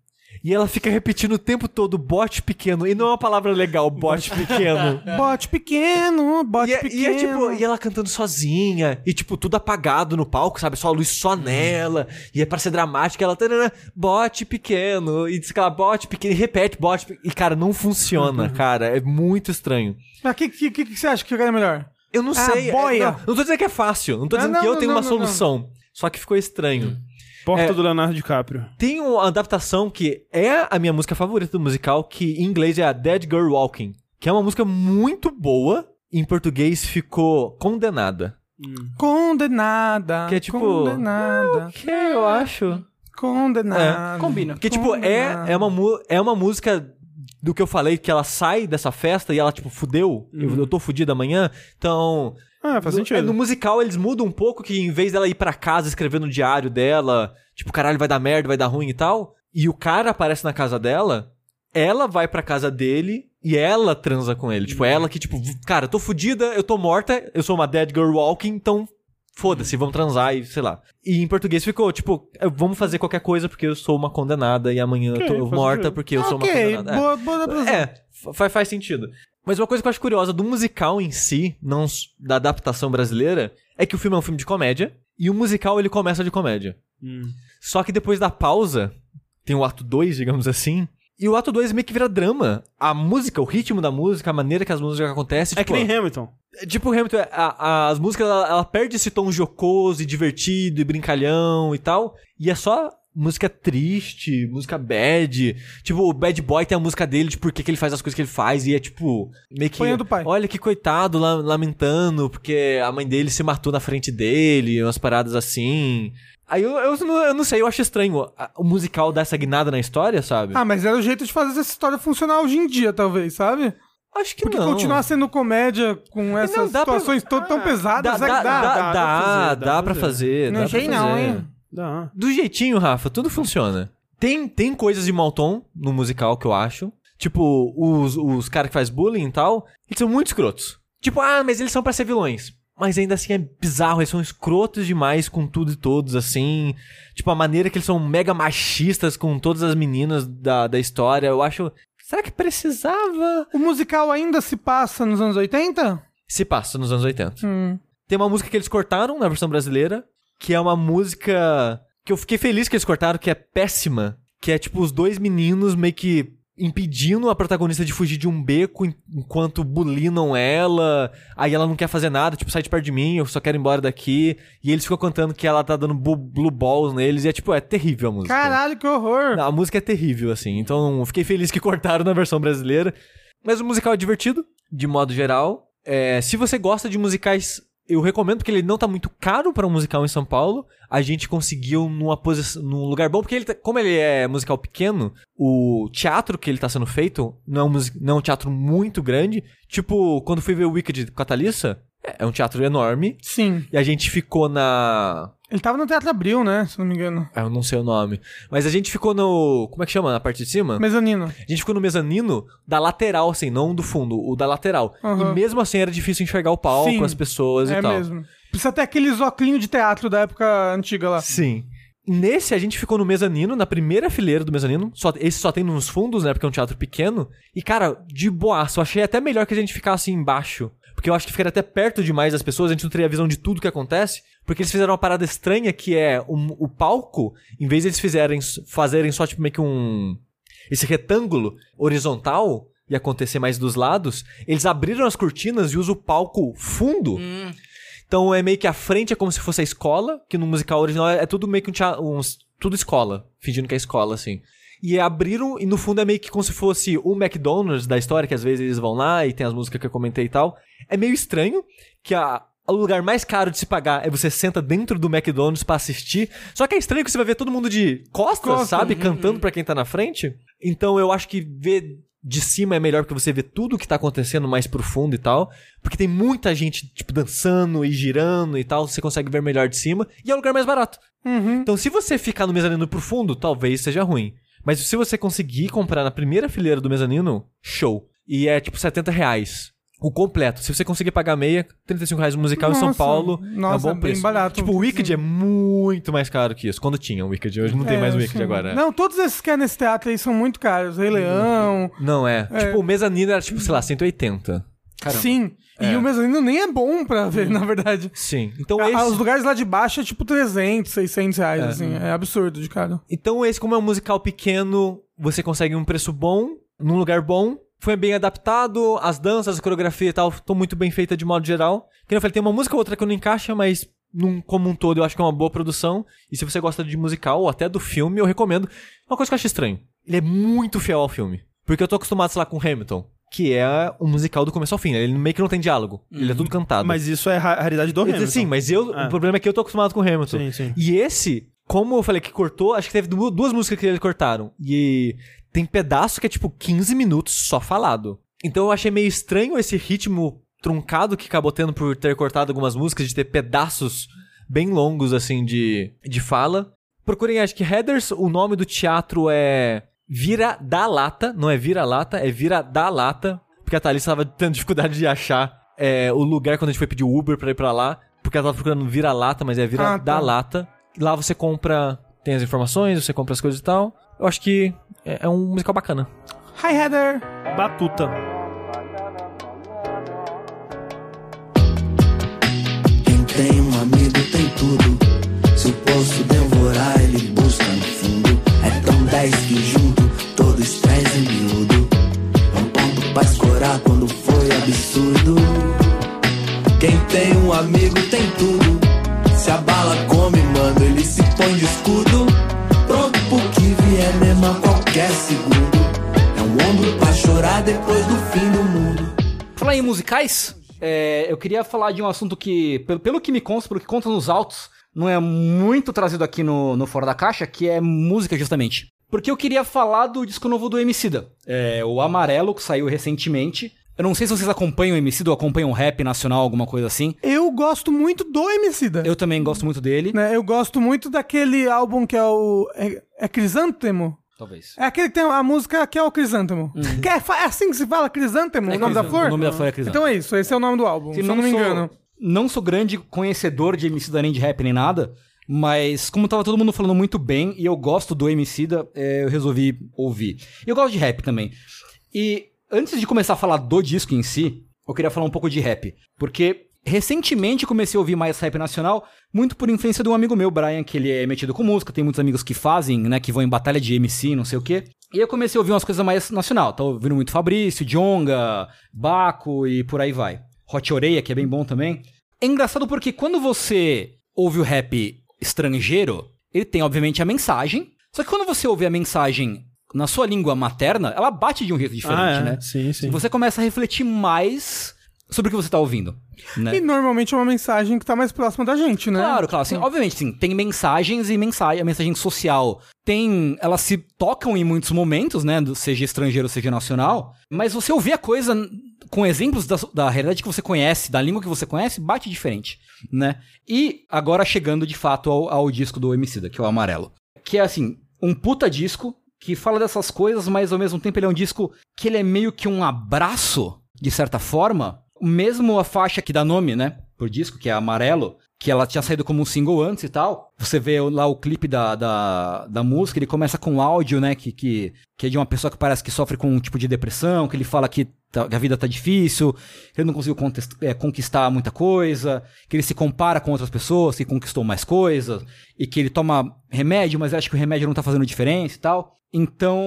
E ela fica repetindo o tempo todo bote pequeno. E não é uma palavra legal, bote pequeno. Bote pequeno, bote E é, pequeno. e é tipo, e ela cantando sozinha, e tipo, tudo apagado no palco, sabe? Só a luz só nela, e é pra ser dramática, ela tarana, bote pequeno, e diz que ela bote pequeno, e repete bote pequeno, e cara, não funciona, cara, é muito estranho. Mas o que, que, que, que você acha que ficaria melhor? Eu não Ah, sei, é- boia. não, não tô dizendo que é fácil, não tô Não, dizendo não, que eu não, tenho uma solução, só que ficou estranho. Porta É. do Leonardo DiCaprio. Tem uma adaptação que é a minha música favorita do musical, que em inglês é a Dead Girl Walking, que é uma música muito boa, em português ficou condenada. Condenada. Que é tipo- Condenada. Que eu acho. Condenada. Combina. Porque, tipo, é, é, uma, mu- é uma música do que eu falei, que ela sai dessa festa e ela, tipo, fudeu. Eu, eu tô fudido amanhã. Então. Ah, faz no, sentido. é, no musical eles mudam um pouco, que em vez dela ir pra casa escrever no diário dela, tipo, caralho, vai dar merda, vai dar ruim e tal. E o cara aparece na casa dela, ela vai pra casa dele e ela transa com ele. Tipo, ela que, tipo, cara, eu tô fudida, eu tô morta, eu sou uma dead girl walking, então foda-se, vamos transar e sei lá. E em português ficou, tipo, vamos fazer qualquer coisa porque eu sou uma condenada e amanhã Ok, eu tô faz morta sentido. porque eu sou uma condenada. É. boa, boa. É, fa- faz, sentido. Mas uma coisa que eu acho curiosa do musical em si, não da adaptação brasileira, é que o filme é um filme de comédia e o musical ele começa de comédia. Hum. Só que depois da pausa, tem o ato 2, digamos assim, e o ato 2 meio que vira drama. A música, o ritmo da música, a maneira que as músicas acontecem, É tipo, que nem Hamilton. Tipo o Hamilton, a- a- as músicas, ela, ela perde esse tom jocoso e divertido e brincalhão e tal. E é só música triste, música bad. Tipo, o Bad Boy tem a música dele de por que ele faz as coisas que ele faz. E é tipo, meio que. Do pai. Olha que coitado, la- lamentando, porque a mãe dele se matou na frente dele, umas paradas assim. Aí eu, eu, não, eu não sei, eu acho estranho o musical dar essa guinada na história, sabe? Ah, mas era o jeito de fazer essa história funcionar hoje em dia, talvez, sabe? Acho que Porque não. continuar sendo comédia com essas dá pra- situações tão, tão Dá, pesadas, dá, é que dá, dá. dá, dá pra dá, fazer, dá dá pra pra fazer. Não dá pra não, hein? Dá. Do jeitinho, Rafa, tudo funciona. Tem, tem coisas de mau tom no musical que eu acho. Tipo, os, os caras que faz bullying e tal, eles são muito escrotos. Tipo, ah, mas eles são pra ser vilões. Mas ainda assim é bizarro, eles são escrotos demais com tudo e todos, assim. Tipo, a maneira que eles são mega machistas com todas as meninas da, da história, eu acho. Será que precisava? O musical ainda se passa nos anos 80? Se passa nos anos 80. Hum. Tem uma música que eles cortaram na versão brasileira, que é uma música que eu fiquei feliz que eles cortaram, que é péssima. Que é tipo os dois meninos meio que impedindo a protagonista de fugir de um beco en- enquanto bulinam ela. Aí ela não quer fazer nada, tipo, sai de perto de mim, eu só quero ir embora daqui. E eles ficam cantando que ela tá dando blue balls neles. E é tipo, é terrível a música. Caralho, que horror. A música é terrível, assim. Então, fiquei feliz que cortaram na versão brasileira. Mas o musical é divertido, de modo geral. É, se você gosta de musicais, eu recomendo, porque ele não tá muito caro para um musical em São Paulo. A gente conseguiu numa posição, num lugar bom, porque ele tá- como ele é musical pequeno, o teatro que ele tá sendo feito não é um, não é um teatro muito grande. Tipo, quando fui ver o Wicked com a Thalissa, É um teatro enorme. Sim. E a gente ficou na. Ele tava no Teatro Abril, né? Se não me engano. Ah, Eu não sei o nome. Mas a gente ficou no. Como é que chama? Na parte de cima? Mezanino. A gente ficou no mezanino da lateral, assim, não do fundo, o da lateral. Aham. E mesmo assim era difícil enxergar o palco, Sim, as pessoas e É tal. mesmo. Precisa ter aqueles óculos de teatro da época antiga lá. Sim. Nesse, a gente ficou no mezanino, na primeira fileira do mezanino. Só, esse só tem nos fundos, né? Porque é um teatro pequeno. E, cara, de boaço. Eu achei até melhor que a gente ficasse embaixo. Porque eu acho que ficaria até perto demais das pessoas, a gente não teria a visão de tudo que acontece. Porque eles fizeram uma parada estranha que é um- o palco, em vez de eles fizerem, fazerem só tipo meio que um. esse retângulo horizontal e acontecer mais dos lados, eles abriram as cortinas e usam o palco fundo. Então é meio que a frente é como se fosse a escola, que no musical original é tudo meio que um, uns- tudo escola, fingindo que é escola, assim. E abriram, e no fundo é meio que como se fosse o McDonald's da história, que às vezes eles vão lá e tem as músicas que eu comentei e tal. É meio estranho que a, o lugar mais caro de se pagar é você senta dentro do McDonald's pra assistir. Só que é estranho que você vai ver todo mundo de costas, Costas, sabe? Cantando pra quem tá na frente. Então eu acho que ver de cima é melhor porque você vê tudo o que tá acontecendo mais profundo e tal. Porque tem muita gente, tipo, dançando e girando e tal. Você consegue ver melhor de cima. E é o lugar mais barato. Uhum. Então, se você ficar no mezanino profundo, talvez seja ruim. Mas se você conseguir comprar na primeira fileira do mezanino, show. E é tipo 70 reais. O completo. Se você conseguir pagar meia, 35 reais o musical em São Nossa, Paulo. nossa, é um é bom bem preço. barato. Tipo, o Wicked é muito mais caro que isso. Quando tinha o Wicked. Hoje não tem É, mais o sim. Wicked agora. Não, todos esses que é nesse teatro aí são muito caros. Rei Leão. Não é. Tipo, o mezanino era tipo, sei lá, 180. Sim. E o mezanino nem é bom pra ver, na verdade. Sim. Então A- esse... Os lugares lá de baixo é tipo 300, 600 reais, assim. É absurdo de caro. Então, esse, como é um musical pequeno, você consegue um preço bom, num lugar bom. Foi bem adaptado, as danças, a coreografia e tal, estão muito bem feitas de modo geral. Que eu falei, tem uma música ou outra que não encaixa, mas num, como um todo eu acho que é uma boa produção. E se você gosta de musical ou até do filme, eu recomendo. Uma coisa que eu acho estranho, ele é muito fiel ao filme. Porque eu tô acostumado, sei lá, com Hamilton, que é um musical do começo ao fim. né? Ele meio que não tem diálogo, ele é tudo cantado. Mas isso é ra- raridade do dizer, Hamilton. Sim, mas eu, Ah. o problema é que eu tô acostumado com o Hamilton. Sim, sim. E esse, como eu falei que cortou, acho que teve du- duas músicas que eles cortaram. E tem pedaço que é tipo 15 minutos só falado. Então eu achei meio estranho esse ritmo truncado que acabou tendo por ter cortado algumas músicas, de ter pedaços bem longos, assim, de, de fala. Procurem, acho que Headers, o nome do teatro é Vira da Lata, não é Vira Lata, é Vira da Lata, porque a Thalissa tava tendo dificuldade de achar é, o lugar quando a gente foi pedir Uber pra ir pra lá, porque ela tava procurando Vira Lata, mas é Vira Ah, tá. da Lata. Lá você compra, tem as informações, você compra as coisas e tal. Eu acho que é, é um musical bacana. Hi, Heather! Batuta. Quem tem um amigo tem tudo. Se o poço devorar, ele busca no fundo. É tão dez que junto, absurdo. Quem tem um amigo tem tudo. Se a bala come, mano, ele se põe de escudo. Pronto pro que vier mesmo a qualquer segundo. É um ombro pra chorar depois do fim do mundo. Falar em musicais, é, eu queria falar de um assunto que, pelo, pelo que me consta, pelo que conta nos autos, não é muito trazido aqui no, no Fora da Caixa, que é música, justamente. Porque eu queria falar do disco novo do Emicida. É, o Amarelo, que saiu recentemente. Eu não sei se vocês acompanham o Emicida ou acompanham o rap nacional, alguma coisa assim. Eu gosto muito do Emicida. Eu também gosto muito dele. Né, eu gosto muito daquele álbum que é o... É, é Crisântemo? Talvez. É aquele que tem a música que é o Crisântemo. Que é, é assim que se fala, Crisântemo? É o nome da flor? o nome da flor é Crisântemo. Então é isso, esse é o nome do álbum, se eu não me sou- engano. Não sou grande conhecedor de Emicida nem de rap nem nada, mas como tava todo mundo falando muito bem e eu gosto do Emicida, é, eu resolvi ouvir. E eu gosto de rap também. E antes de começar a falar do disco em si, eu queria falar um pouco de rap, porque recentemente comecei a ouvir mais rap nacional, muito por influência de um amigo meu, Brian, que ele é metido com música, tem muitos amigos que fazem, né, que vão em batalha de MC, não sei o quê. E eu comecei a ouvir umas coisas mais nacional, tá ouvindo muito Fabrício, Jonga, Baco e por aí vai. Hot Oreia, que é bem bom também. É engraçado porque quando você ouve o rap estrangeiro, ele tem obviamente a mensagem, só que quando você ouve a mensagem na sua língua materna, ela bate de um jeito diferente, Ah, é. né? Sim, sim. Você começa a refletir mais sobre o que você tá ouvindo, né? E normalmente é uma mensagem que tá mais próxima da gente, né? Claro, claro. Assim, obviamente, sim, tem mensagens e mensagem, a mensagem social tem. Elas se tocam em muitos momentos, né? Seja estrangeiro, seja nacional. Mas você ouvir a coisa com exemplos da, da realidade que você conhece, da língua que você conhece, bate diferente, né? E agora chegando de fato ao, ao disco do Emicida, que é o Amarelo. Que é assim, um puta disco que fala dessas coisas, mas ao mesmo tempo ele é um disco que ele é meio que um abraço, de certa forma. Mesmo a faixa que dá nome, né, pro disco, que é Amarelo, que ela tinha saído como um single antes e tal. Você vê lá o clipe da, da, da música, ele começa com um áudio, né, que, que, que é de uma pessoa que parece que sofre com um tipo de depressão, que ele fala que, tá- que a vida tá difícil, que ele não conseguiu é, conquistar muita coisa, que ele se compara com outras pessoas que conquistou mais coisas, e que ele toma remédio, mas acha que o remédio não tá fazendo diferença e tal. Então,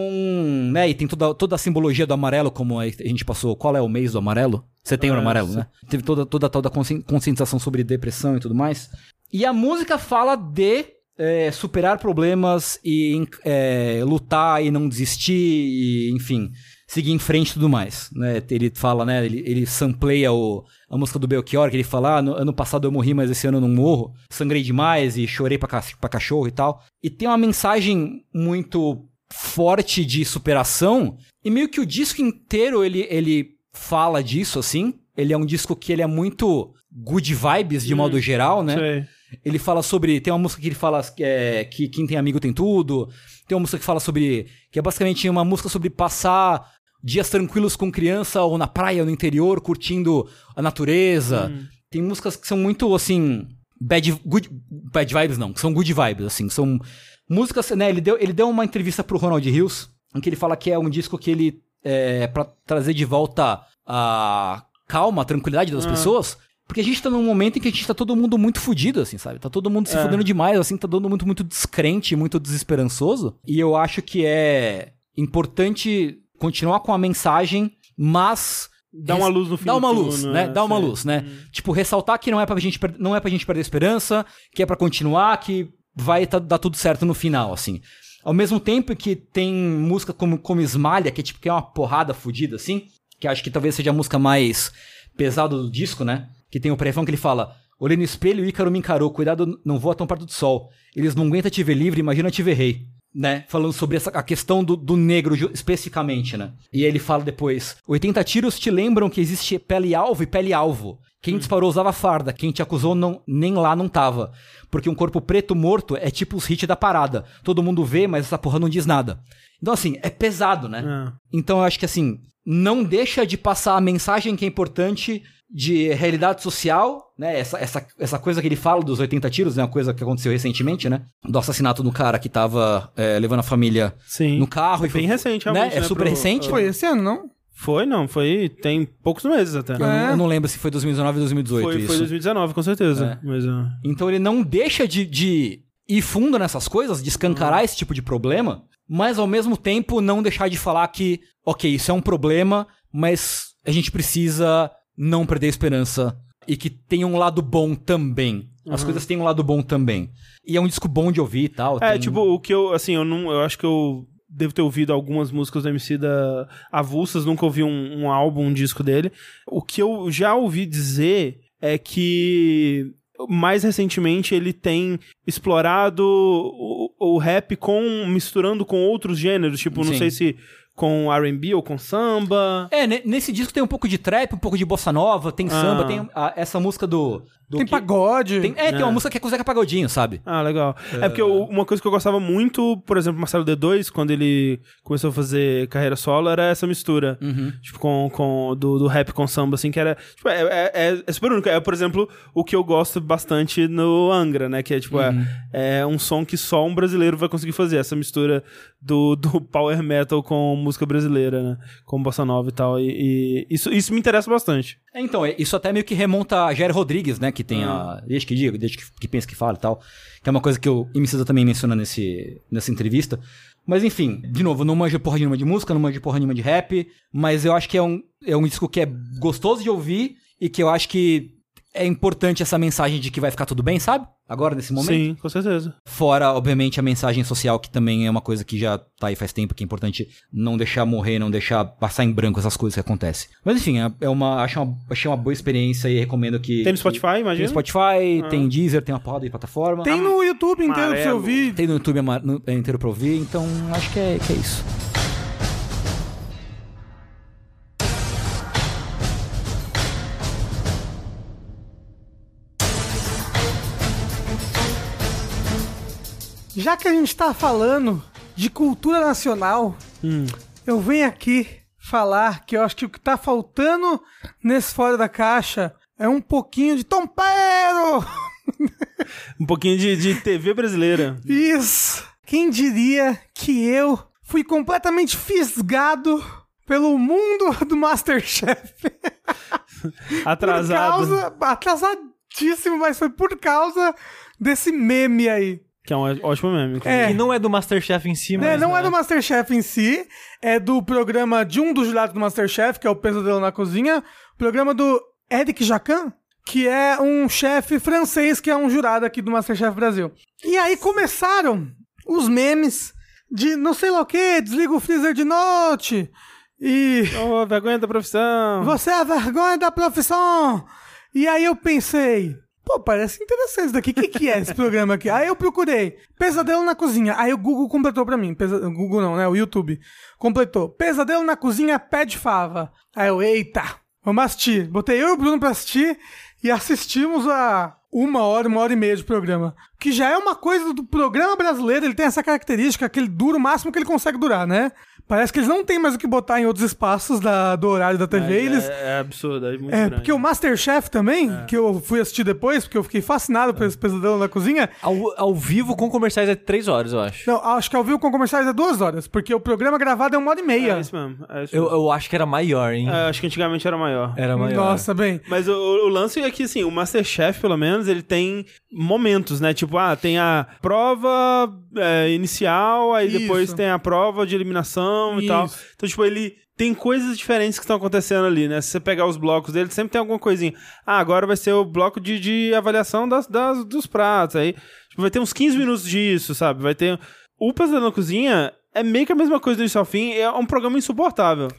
né, e tem toda, toda a simbologia do amarelo, como a gente passou, qual é o mês do amarelo? Setembro É, amarelo, sim. né? Teve toda, toda a tal da consci- conscientização sobre depressão e tudo mais. E a música fala de é, superar problemas e é, lutar e não desistir, e, enfim, seguir em frente e tudo mais. Né? Ele fala, né? Ele, ele sampleia o, a música do Belchior, que ele fala: ah, no, ano passado eu morri, mas esse ano eu não morro. Sangrei demais e chorei pra, pra cachorro e tal. E tem uma mensagem muito forte de superação. E meio que o disco inteiro ele, ele fala disso, assim. Ele é um disco que ele é muito good vibes de modo geral, né? Sei. Ele fala sobre. Tem uma música que ele fala que, é, que quem tem amigo tem tudo. Tem uma música que fala sobre. Que é basicamente uma música sobre passar dias tranquilos com criança ou na praia, no interior, curtindo a natureza. Tem músicas que são muito assim. Bad, good, bad vibes não, que são good vibes, assim. São músicas, né? Ele deu, ele deu uma entrevista pro Ronald Hills, em que ele fala que é um disco que ele. É, pra trazer de volta a calma, a tranquilidade das pessoas. Porque a gente tá num momento em que a gente tá todo mundo muito fudido, assim, sabe? Tá todo mundo se É. fudendo demais, assim, tá todo mundo muito, muito descrente, muito desesperançoso. E eu acho que é importante continuar com a mensagem, mas. Dá uma luz no fim Dá uma luz, né? né? Dá uma Sei. luz, né? Tipo, ressaltar que não é pra gente, não é pra gente perder esperança, que é pra continuar, que vai tá- dar tudo certo no final, assim. Ao mesmo tempo que tem música como, como Esmalha, que é tipo que é uma porrada fodida, assim, que acho que talvez seja a música mais pesada do disco, né? Que tem o prefão que ele fala: Olhei no espelho e Ícaro me encarou, cuidado, não voa tão perto do sol. Eles não aguentam te ver livre, imagina te ver rei. Né? Falando sobre essa, a questão do, do negro especificamente, né? E ele fala depois: 80 tiros te lembram que existe pele-alvo e pele-alvo. Quem disparou usava farda, quem te acusou não, nem lá não tava. Porque um corpo preto morto é tipo os hits da parada. Todo mundo vê, mas essa porra não diz nada. Então, assim, é pesado, né? É. Então eu acho que assim, não deixa de passar a mensagem que é importante de realidade social, né? Essa, essa, essa coisa que ele fala dos 80 tiros, né? Uma coisa que aconteceu recentemente, né? Do assassinato do cara que tava é, levando a família Sim. no carro. e Bem foi- recente, né? É né, super pro- recente. Foi esse ano, não? Foi, não. Foi. Tem poucos meses até. Eu, não, É. eu não lembro se foi 2019 ou 2018 Foi, isso. foi 2019, com certeza. Mas, ah, Então ele não deixa de, de ir fundo nessas coisas, de escancarar Uhum. esse tipo de problema, mas ao mesmo tempo não deixar de falar que, ok, isso é um problema, mas a gente precisa não perder a esperança e que tem um lado bom também. As Uhum. coisas têm um lado bom também. E é um disco bom de ouvir e tal. É, tem- tipo, o que eu, assim, eu não, eu acho que eu devo ter ouvido algumas músicas do MC da avulsas, nunca ouvi um, um álbum, um disco dele. O que eu já ouvi dizer é que mais recentemente ele tem explorado o, o rap com misturando com outros gêneros, tipo, não Sim. sei se com R&B ou com samba. É, ne- nesse disco tem um pouco de trap, um pouco de bossa nova, tem samba, Ah. tem a- essa música do... do Tem que- pagode. tem- é, tem uma É. música que é com o Zeca Pagodinho, sabe? Ah, legal. É, porque eu- uma coisa que eu gostava muito, por exemplo, Marcelo D2, quando ele começou a fazer carreira solo, era essa mistura. Uhum. Tipo, com, com do, do rap com samba, assim, que era. Tipo, é, é, é- é super único. É, por exemplo, o que eu gosto bastante no Angra, né? Que é, tipo, Uhum. é, é um som que só um brasileiro vai conseguir fazer. Essa mistura do, do power metal com música brasileira, né? Com bossa nova e tal. E, e isso, isso me interessa bastante. É, então, é- isso até meio que remonta a Jair Rodrigues, né? Que tem Ah. a. Desde que diga, desde que, que pensa que fala e tal. Que é uma coisa que o Emicida também menciona nesse, nessa entrevista. Mas enfim, de novo, não manjo porra nenhuma de música, não manjo porra nenhuma de rap. Mas eu acho que é um, é um disco que é gostoso de ouvir e que eu acho que é importante essa mensagem de que vai ficar tudo bem, sabe? Agora, nesse momento. Sim, com certeza. Fora, obviamente, a mensagem social, que também é uma coisa que já tá aí faz tempo, que é importante não deixar morrer, não deixar passar em branco essas coisas que acontecem. Mas enfim, é- é uma, acho uma, achei uma boa experiência e recomendo que. Tem no Spotify, Tem imagina? no Spotify, tem Deezer, tem uma porrada de plataforma. Tem no YouTube inteiro pra você Amarelo. ouvir. Tem no YouTube é, inteiro pra ouvir, então acho que é, que é isso. Já que a gente tá falando de cultura nacional, Hum. eu venho aqui falar que eu acho que o que tá faltando nesse Fora da Caixa é um pouquinho de tompeiro! Um pouquinho de, de TV brasileira. Isso! Quem diria que eu fui completamente fisgado pelo mundo do Masterchef? Atrasado. Por causa, atrasadíssimo, mas foi por causa desse meme aí. Que é um ótimo meme. É. Que não é do Masterchef em si, mas... É, não né? é do Masterchef em si, é do programa de um dos jurados do Masterchef, que é o Pesadelo na Cozinha, programa do Eric Jacan, que é um chefe francês que é um jurado aqui do Masterchef Brasil. E aí começaram os memes de não sei lá o que, desliga o freezer de noite, e Oh, vergonha da profissão. você é a vergonha da profissão. E aí eu pensei, pô, parece interessante isso daqui. O que, que é esse programa aqui? Aí eu procurei, Pesadelo na Cozinha. Aí o Google completou pra mim. Pesa... Google não, né? O YouTube. Completou. Pesadelo na Cozinha, pé de fava. Aí eu, eita, vamos assistir. Botei eu e o Bruno pra assistir e assistimos a uma hora, uma hora e meia de programa. Que já é uma coisa do programa brasileiro, ele tem essa característica que ele dura o máximo que ele consegue durar, né? Parece que eles não têm mais o que botar em outros espaços da, do horário da TV. É, eles, é, é absurdo, é muito é, grande. porque o Masterchef também, que eu fui assistir depois, porque eu fiquei fascinado por esse pesadelo na cozinha. Ao, ao vivo com comerciais é três horas, eu acho. Não, acho que ao vivo com comerciais é duas horas, porque o programa gravado é uma hora e meia. É isso mesmo. É isso Eu, mesmo. eu acho que era maior, hein? É, acho que antigamente era maior. Era maior. Nossa, bem. Mas o, o lance é que, assim, o Masterchef, pelo menos, ele tem momentos, né? Tipo, ah, tem a prova é, inicial, aí Isso. depois tem a prova de eliminação e tal. Isso. Então, tipo, ele tem coisas diferentes que estão acontecendo ali, né? Se você pegar os blocos dele, sempre tem alguma coisinha. Ah, agora vai ser o bloco de, de avaliação das, das- dos pratos. Aí, tipo, vai ter uns 15 minutos disso, sabe? Vai ter... O Pesadelo na Cozinha é meio que a mesma coisa do início ao fim. É um programa insuportável.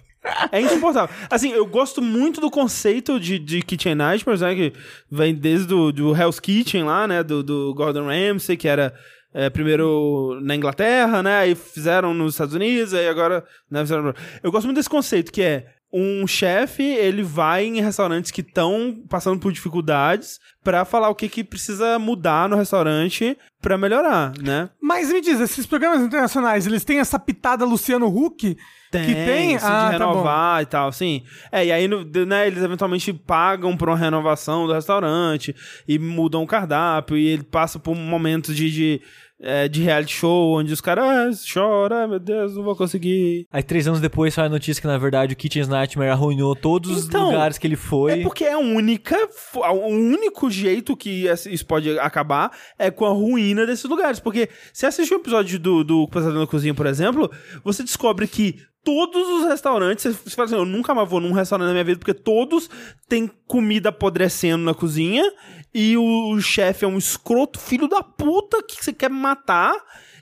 É insuportável. Assim, eu gosto muito do conceito de, de Kitchen Nightmares, né? Que vem desde do, do Hell's Kitchen lá, né? Do, do Gordon Ramsay, que era é, primeiro na Inglaterra, né? Aí fizeram nos Estados Unidos, aí agora... Né, fizeram... Eu gosto muito desse conceito, que é um chefe, ele vai em restaurantes que estão passando por dificuldades pra falar o que, que precisa mudar no restaurante pra melhorar, né? Mas me diz, esses programas internacionais, eles têm essa pitada Luciano Huck? Tem, que tem? se Ah, de tá renovar e tal, sim. É, e aí né, eles eventualmente pagam por uma renovação do restaurante e mudam o cardápio e ele passa por momentos de, de, é, de reality show onde os caras ah, choram, meu Deus, não vou conseguir. Aí três anos depois sai a notícia que, na verdade, o Kitchen's Nightmare arruinou todos Então, os lugares que ele foi. É porque é a única, o único jeito que isso pode acabar é com a ruína desses lugares. Porque se assistir um episódio do, do Pesadelo na Cozinha, por exemplo, você descobre que todos os restaurantes, você você fala assim, eu nunca mais vou num restaurante na minha vida, porque todos têm comida apodrecendo na cozinha e o, o chefe é um escroto filho da puta que você quer matar.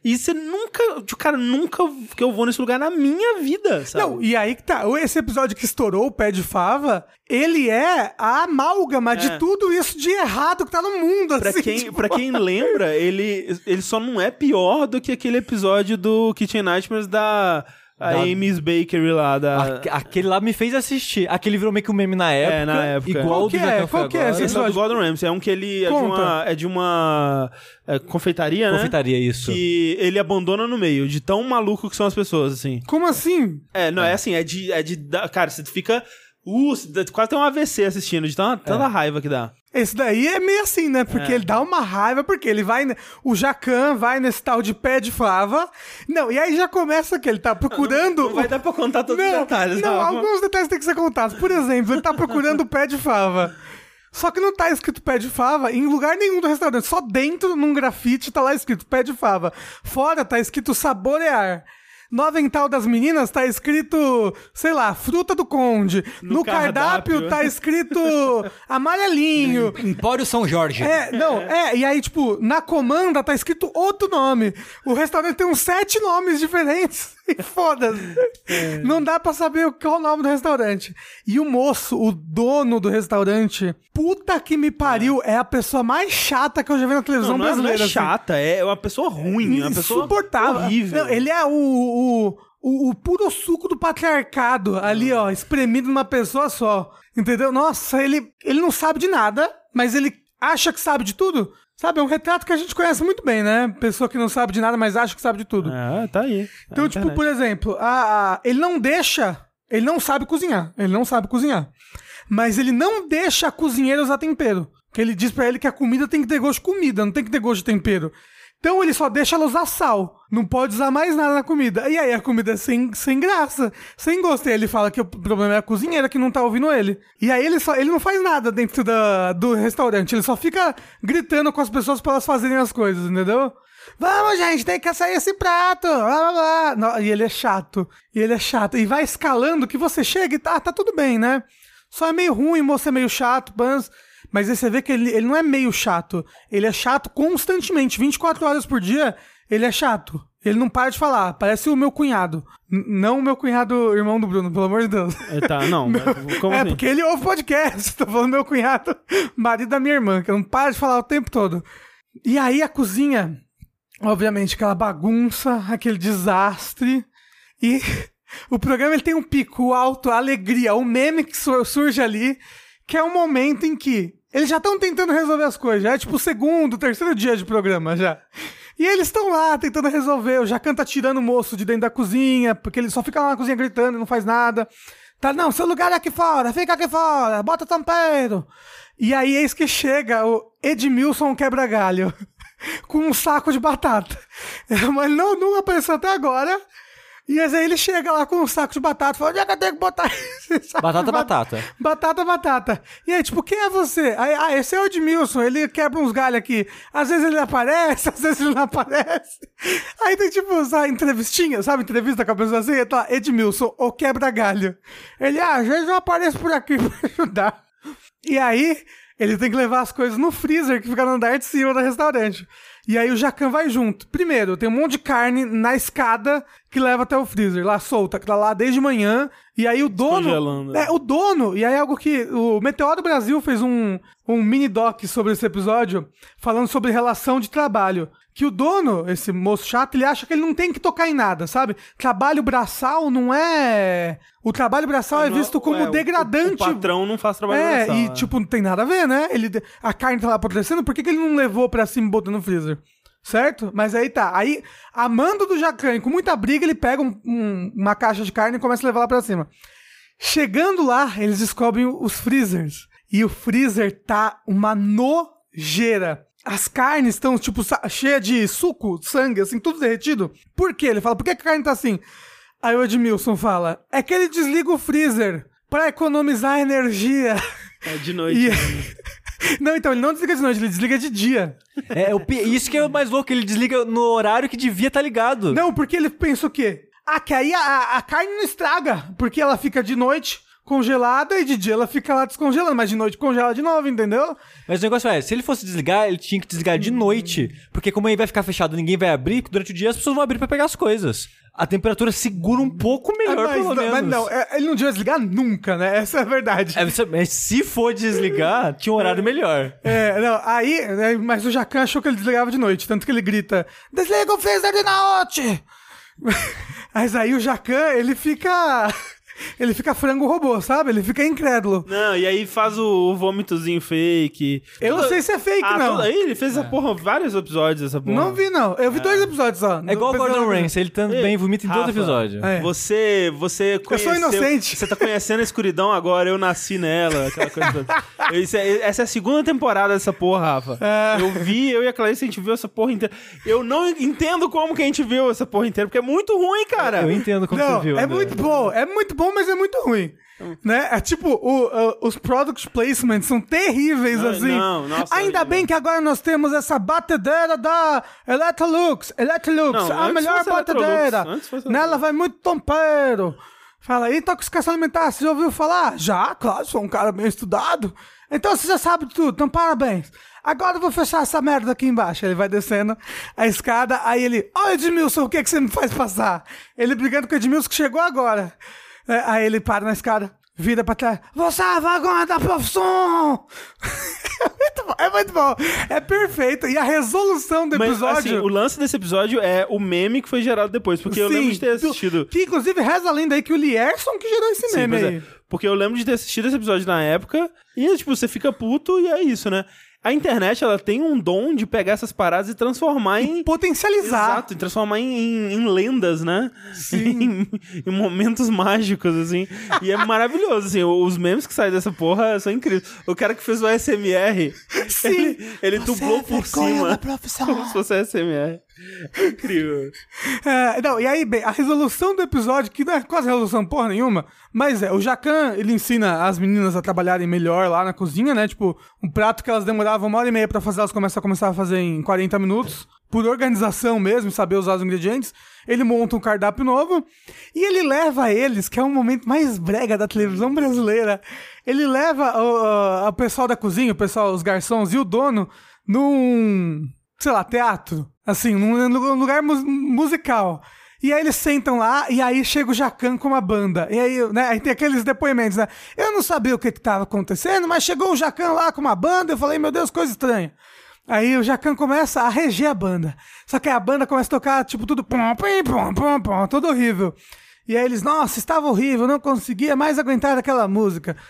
E você nunca, tipo, cara, nunca que eu vou nesse lugar na minha vida, sabe? Não, e aí que tá. Esse episódio que estourou, o pé de fava, ele é a amálgama É. de tudo isso de errado que tá no mundo. Pra assim, quem, tipo, pra quem lembra, ele, ele só não é pior do que aquele episódio do Kitchen Nightmares da a Da- Amy's Bakery lá. Da, Aque- Aquele lá me fez assistir. Aquele virou meio que um meme na época. É, na época. Igual Qual o que do é? Qual que é esse é do? Gordon Ramsay. É um que ele é de Conta. uma, é de uma é, confeitaria, né? Confeitaria, isso. Que ele abandona no meio, de tão maluco que são as pessoas, assim. Como assim? É, não, é, assim, é de, é de. Cara, você fica. Uh, quase tem um AVC assistindo, de tanta, tanta raiva que dá. Esse daí é meio assim, né? Porque É. ele dá uma raiva, porque ele vai. O Jacan vai nesse tal de pé de fava. Não, e aí já começa que ele tá procurando. Não vai dar pra contar todos os detalhes, Não, Rafa. alguns detalhes têm que ser contados. Por exemplo, ele tá procurando o pé de fava. Só que não tá escrito pé de fava em lugar nenhum do restaurante. Só dentro, num grafite, tá lá escrito pé de fava. Fora tá escrito saborear. No avental das meninas tá escrito, sei lá, fruta do conde. No, No cardápio. cardápio. tá escrito amarelinho. Empório São Jorge. É, não, é, e aí, tipo, na comanda tá escrito outro nome. O restaurante tem uns sete nomes diferentes. E foda-se. Não dá pra saber qual é o nome do restaurante. E o moço, o dono do restaurante, puta que me pariu, é a pessoa mais chata que eu já vi na televisão Não, não é, não é brasileira. assim. chata, é uma pessoa ruim, é uma pessoa Insuportável. horrível. Não, ele é o, o, o, o puro suco do patriarcado ali, ó, espremido numa pessoa só. Entendeu? Nossa, ele, ele não sabe de nada, mas ele acha que sabe de tudo. Sabe, é um retrato que a gente conhece muito bem, né? Pessoa que não sabe de nada, mas acha que sabe de tudo. Ah, tá aí. Então, É tipo, internet. por exemplo, a, a- ele não deixa. Ele não sabe cozinhar. Ele não sabe cozinhar. Mas ele não deixa a cozinheira usar tempero. Porque ele diz pra ele que a comida tem que ter gosto de comida, não tem que ter gosto de tempero. Então ele só deixa ela usar sal. Não pode usar mais nada na comida. E aí a comida é sem, sem graça, sem gosto. E aí ele fala que o problema é a cozinheira que não tá ouvindo ele. E aí ele, só, ele não faz nada dentro da, do restaurante. Ele só fica gritando com as pessoas pra elas fazerem as coisas, entendeu? Vamos, gente, tem que sair esse prato. Blá, blá, blá. E ele é chato. E ele é chato. E vai escalando que você chega e tá, tá tudo bem, né? Só é meio ruim, moço é meio chato, mas... Mas aí você vê que ele, ele não é meio chato. Ele é chato constantemente. 24 horas por dia, ele é chato. Ele não para de falar. Parece o meu cunhado. N- não o meu cunhado, irmão do Bruno, pelo amor de Deus. É, tá, não, é, assim? porque ele ouve podcast. Tô falando meu cunhado, marido da minha irmã, que não para de falar o tempo todo. E aí a cozinha, obviamente, aquela bagunça, aquele desastre. E o programa ele tem um pico alto, a alegria, o meme que sur- surge ali, que é um momento em que eles já estão tentando resolver as coisas. Já é tipo o segundo, terceiro dia de programa já. E eles estão lá tentando resolver. O Jacan tá tirando o moço de dentro da cozinha, porque ele só fica lá na cozinha gritando e não faz nada. Tá, não, seu lugar é aqui fora, fica aqui fora, bota tampeiro. E aí eis que chega o Edmilson quebra-galho com um saco de batata. Mas não, não apareceu até agora. E aí ele chega lá com um saco de batata e fala: onde é que eu tenho que botar esse saco Batata, batata. Batata, batata. E aí, tipo, quem é você? Aí, ah, esse é o Edmilson, ele quebra uns galhos aqui. Às vezes ele aparece, às vezes ele não aparece. Aí tem, tipo, essa entrevistinha, sabe? Entrevista com a pessoa assim, tá, Edmilson, o quebra-galho. Ele, ah, às vezes eu apareço por aqui pra ajudar. E aí, ele tem que levar as coisas no freezer que fica no andar de cima do restaurante. E aí o Jacan vai junto. Primeiro, tem um monte de carne na escada que leva até o freezer, lá solta, que tá lá desde manhã. E aí o dono. Descongelando. É, o dono. E aí algo que. O Meteoro Brasil fez um, um mini doc sobre esse episódio, falando sobre relação de trabalho. Que o dono, esse moço chato, ele acha que ele não tem que tocar em nada, sabe? Trabalho braçal não é. O trabalho braçal é, visto como o- degradante. O, patrão não faz trabalho É, braçal, e é. tipo, não tem nada a ver, né? Ele, a carne tá lá apodrecendo, por que, que ele não levou pra cima e botou no freezer? Certo? Mas aí tá. Aí, amando do Jacan, com muita briga, ele pega um- um- uma caixa de carne e começa a levar lá pra cima. Chegando lá, eles descobrem os freezers. E o freezer tá uma nojeira. As carnes estão, tipo, cheia de suco, sangue, assim, tudo derretido. Por quê? Ele fala, por que a carne tá assim? Aí o Edmilson fala, é que ele desliga o freezer pra economizar energia. É de noite. E... né? não, então, ele não desliga de noite, ele desliga de dia. É, isso que é o mais louco, ele desliga no horário que devia estar ligado. Não, porque ele pensa o quê? Ah, que aí a, a carne não estraga, porque ela fica de noite congelada e de dia ela fica lá descongelando, mas de noite congela de novo, entendeu? Mas o negócio é, se ele fosse desligar, ele tinha que desligar de noite. Porque como aí vai ficar fechado, ninguém vai abrir, durante o dia as pessoas vão abrir pra pegar as coisas. A temperatura segura um pouco melhor, Ah, mas, pelo não, menos. mas não, é- ele não devia desligar nunca, né? Essa é a verdade. É, mas se for desligar, tinha um horário melhor. É, não, aí, né, mas o Jacan achou que ele desligava de noite, tanto que ele grita: Desliga o freezer de noite! mas aí o Jacan, ele fica. Ele fica frango robô, sabe? Ele fica incrédulo. Não, e aí faz o, o vômitozinho fake. Eu não sei se é fake, ah, não. tudo aí ele fez essa porra, vários episódios dessa porra. Não vi, não. Eu vi dois episódios só. É igual o Gordon Ramsay, ele também vomita em todo episódio. É. Você, você conheceu... inocente. Você tá conhecendo a escuridão agora, eu nasci nela, aquela coisa toda. Eu- isso é- essa é a segunda temporada dessa porra, Rafa. É. Eu vi, eu e a Clarice, a gente viu essa porra inteira. Eu não entendo como que a gente viu essa porra inteira, porque é muito ruim, cara. Eu entendo como Não, você viu. é André. muito bom, é muito bom bom, mas é muito ruim. Né? É tipo, o- o- os product placements são terríveis, Não, assim. não, nossa, Ainda bem que agora nós temos essa batedeira da Electrolux. Electrolux, Não, a melhor batedeira. Nela vai muito tompeiro. Fala, e intoxicação alimentar, você já ouviu falar? Já, claro, sou um cara bem estudado. Então você já sabe de tudo, então parabéns. Agora eu vou fechar essa merda aqui embaixo. Ele vai descendo a escada, aí ele, ó Edmilson, o que, que você me faz passar? Ele brigando com o Edmilson que chegou agora. É, aí ele para na escada, vira pra trás, você é a vergonha da profissão! é muito bom, é muito bom. É perfeito. E a resolução do Mas, episódio... assim, o lance desse episódio é o meme que foi gerado depois, porque eu Sim, lembro de ter do- assistido. Que inclusive reza a lenda aí que o Lierson que gerou esse Sim, meme pois aí. é. Porque eu lembro de ter assistido esse episódio na época e, tipo, você fica puto e é isso, né? A internet, ela tem um dom de pegar essas paradas e transformar em... Potencializar. Exato, e transformar em, em- em lendas, né? Sim. em, em momentos mágicos, assim. E é maravilhoso, assim. Os memes que saem dessa porra são incríveis. O cara que fez o SMR, Sim. ele, ele Você dublou é por cima. Como se fosse SMR. É incrível. É, não, e aí, bem, a resolução do episódio, que não é quase resolução porra nenhuma, mas é, o Jacan, ele ensina as meninas a trabalharem melhor lá na cozinha, né? Tipo, um prato que elas demoravam uma hora e meia pra fazer, elas começam a começar a fazer em 40 minutos. Por organização mesmo, saber usar os ingredientes. Ele monta um cardápio novo e ele leva eles, que é um momento mais brega da televisão brasileira. Ele leva o, o pessoal da cozinha, o pessoal, os garçons e o dono num, sei lá, teatro. Assim, num lugar mus- musical. E aí eles sentam lá, e aí chega o Jacan com uma banda. E aí, né, aí tem aqueles depoimentos, né? Eu não sabia o que que tava acontecendo, mas chegou o Jacan lá com uma banda, eu falei, meu Deus, coisa estranha. Aí o Jacan começa a reger a banda. Só que a banda começa a tocar, tipo, tudo pum, pim, pum, pum, pum, tudo horrível. E aí eles, nossa, estava horrível, não conseguia mais aguentar aquela música.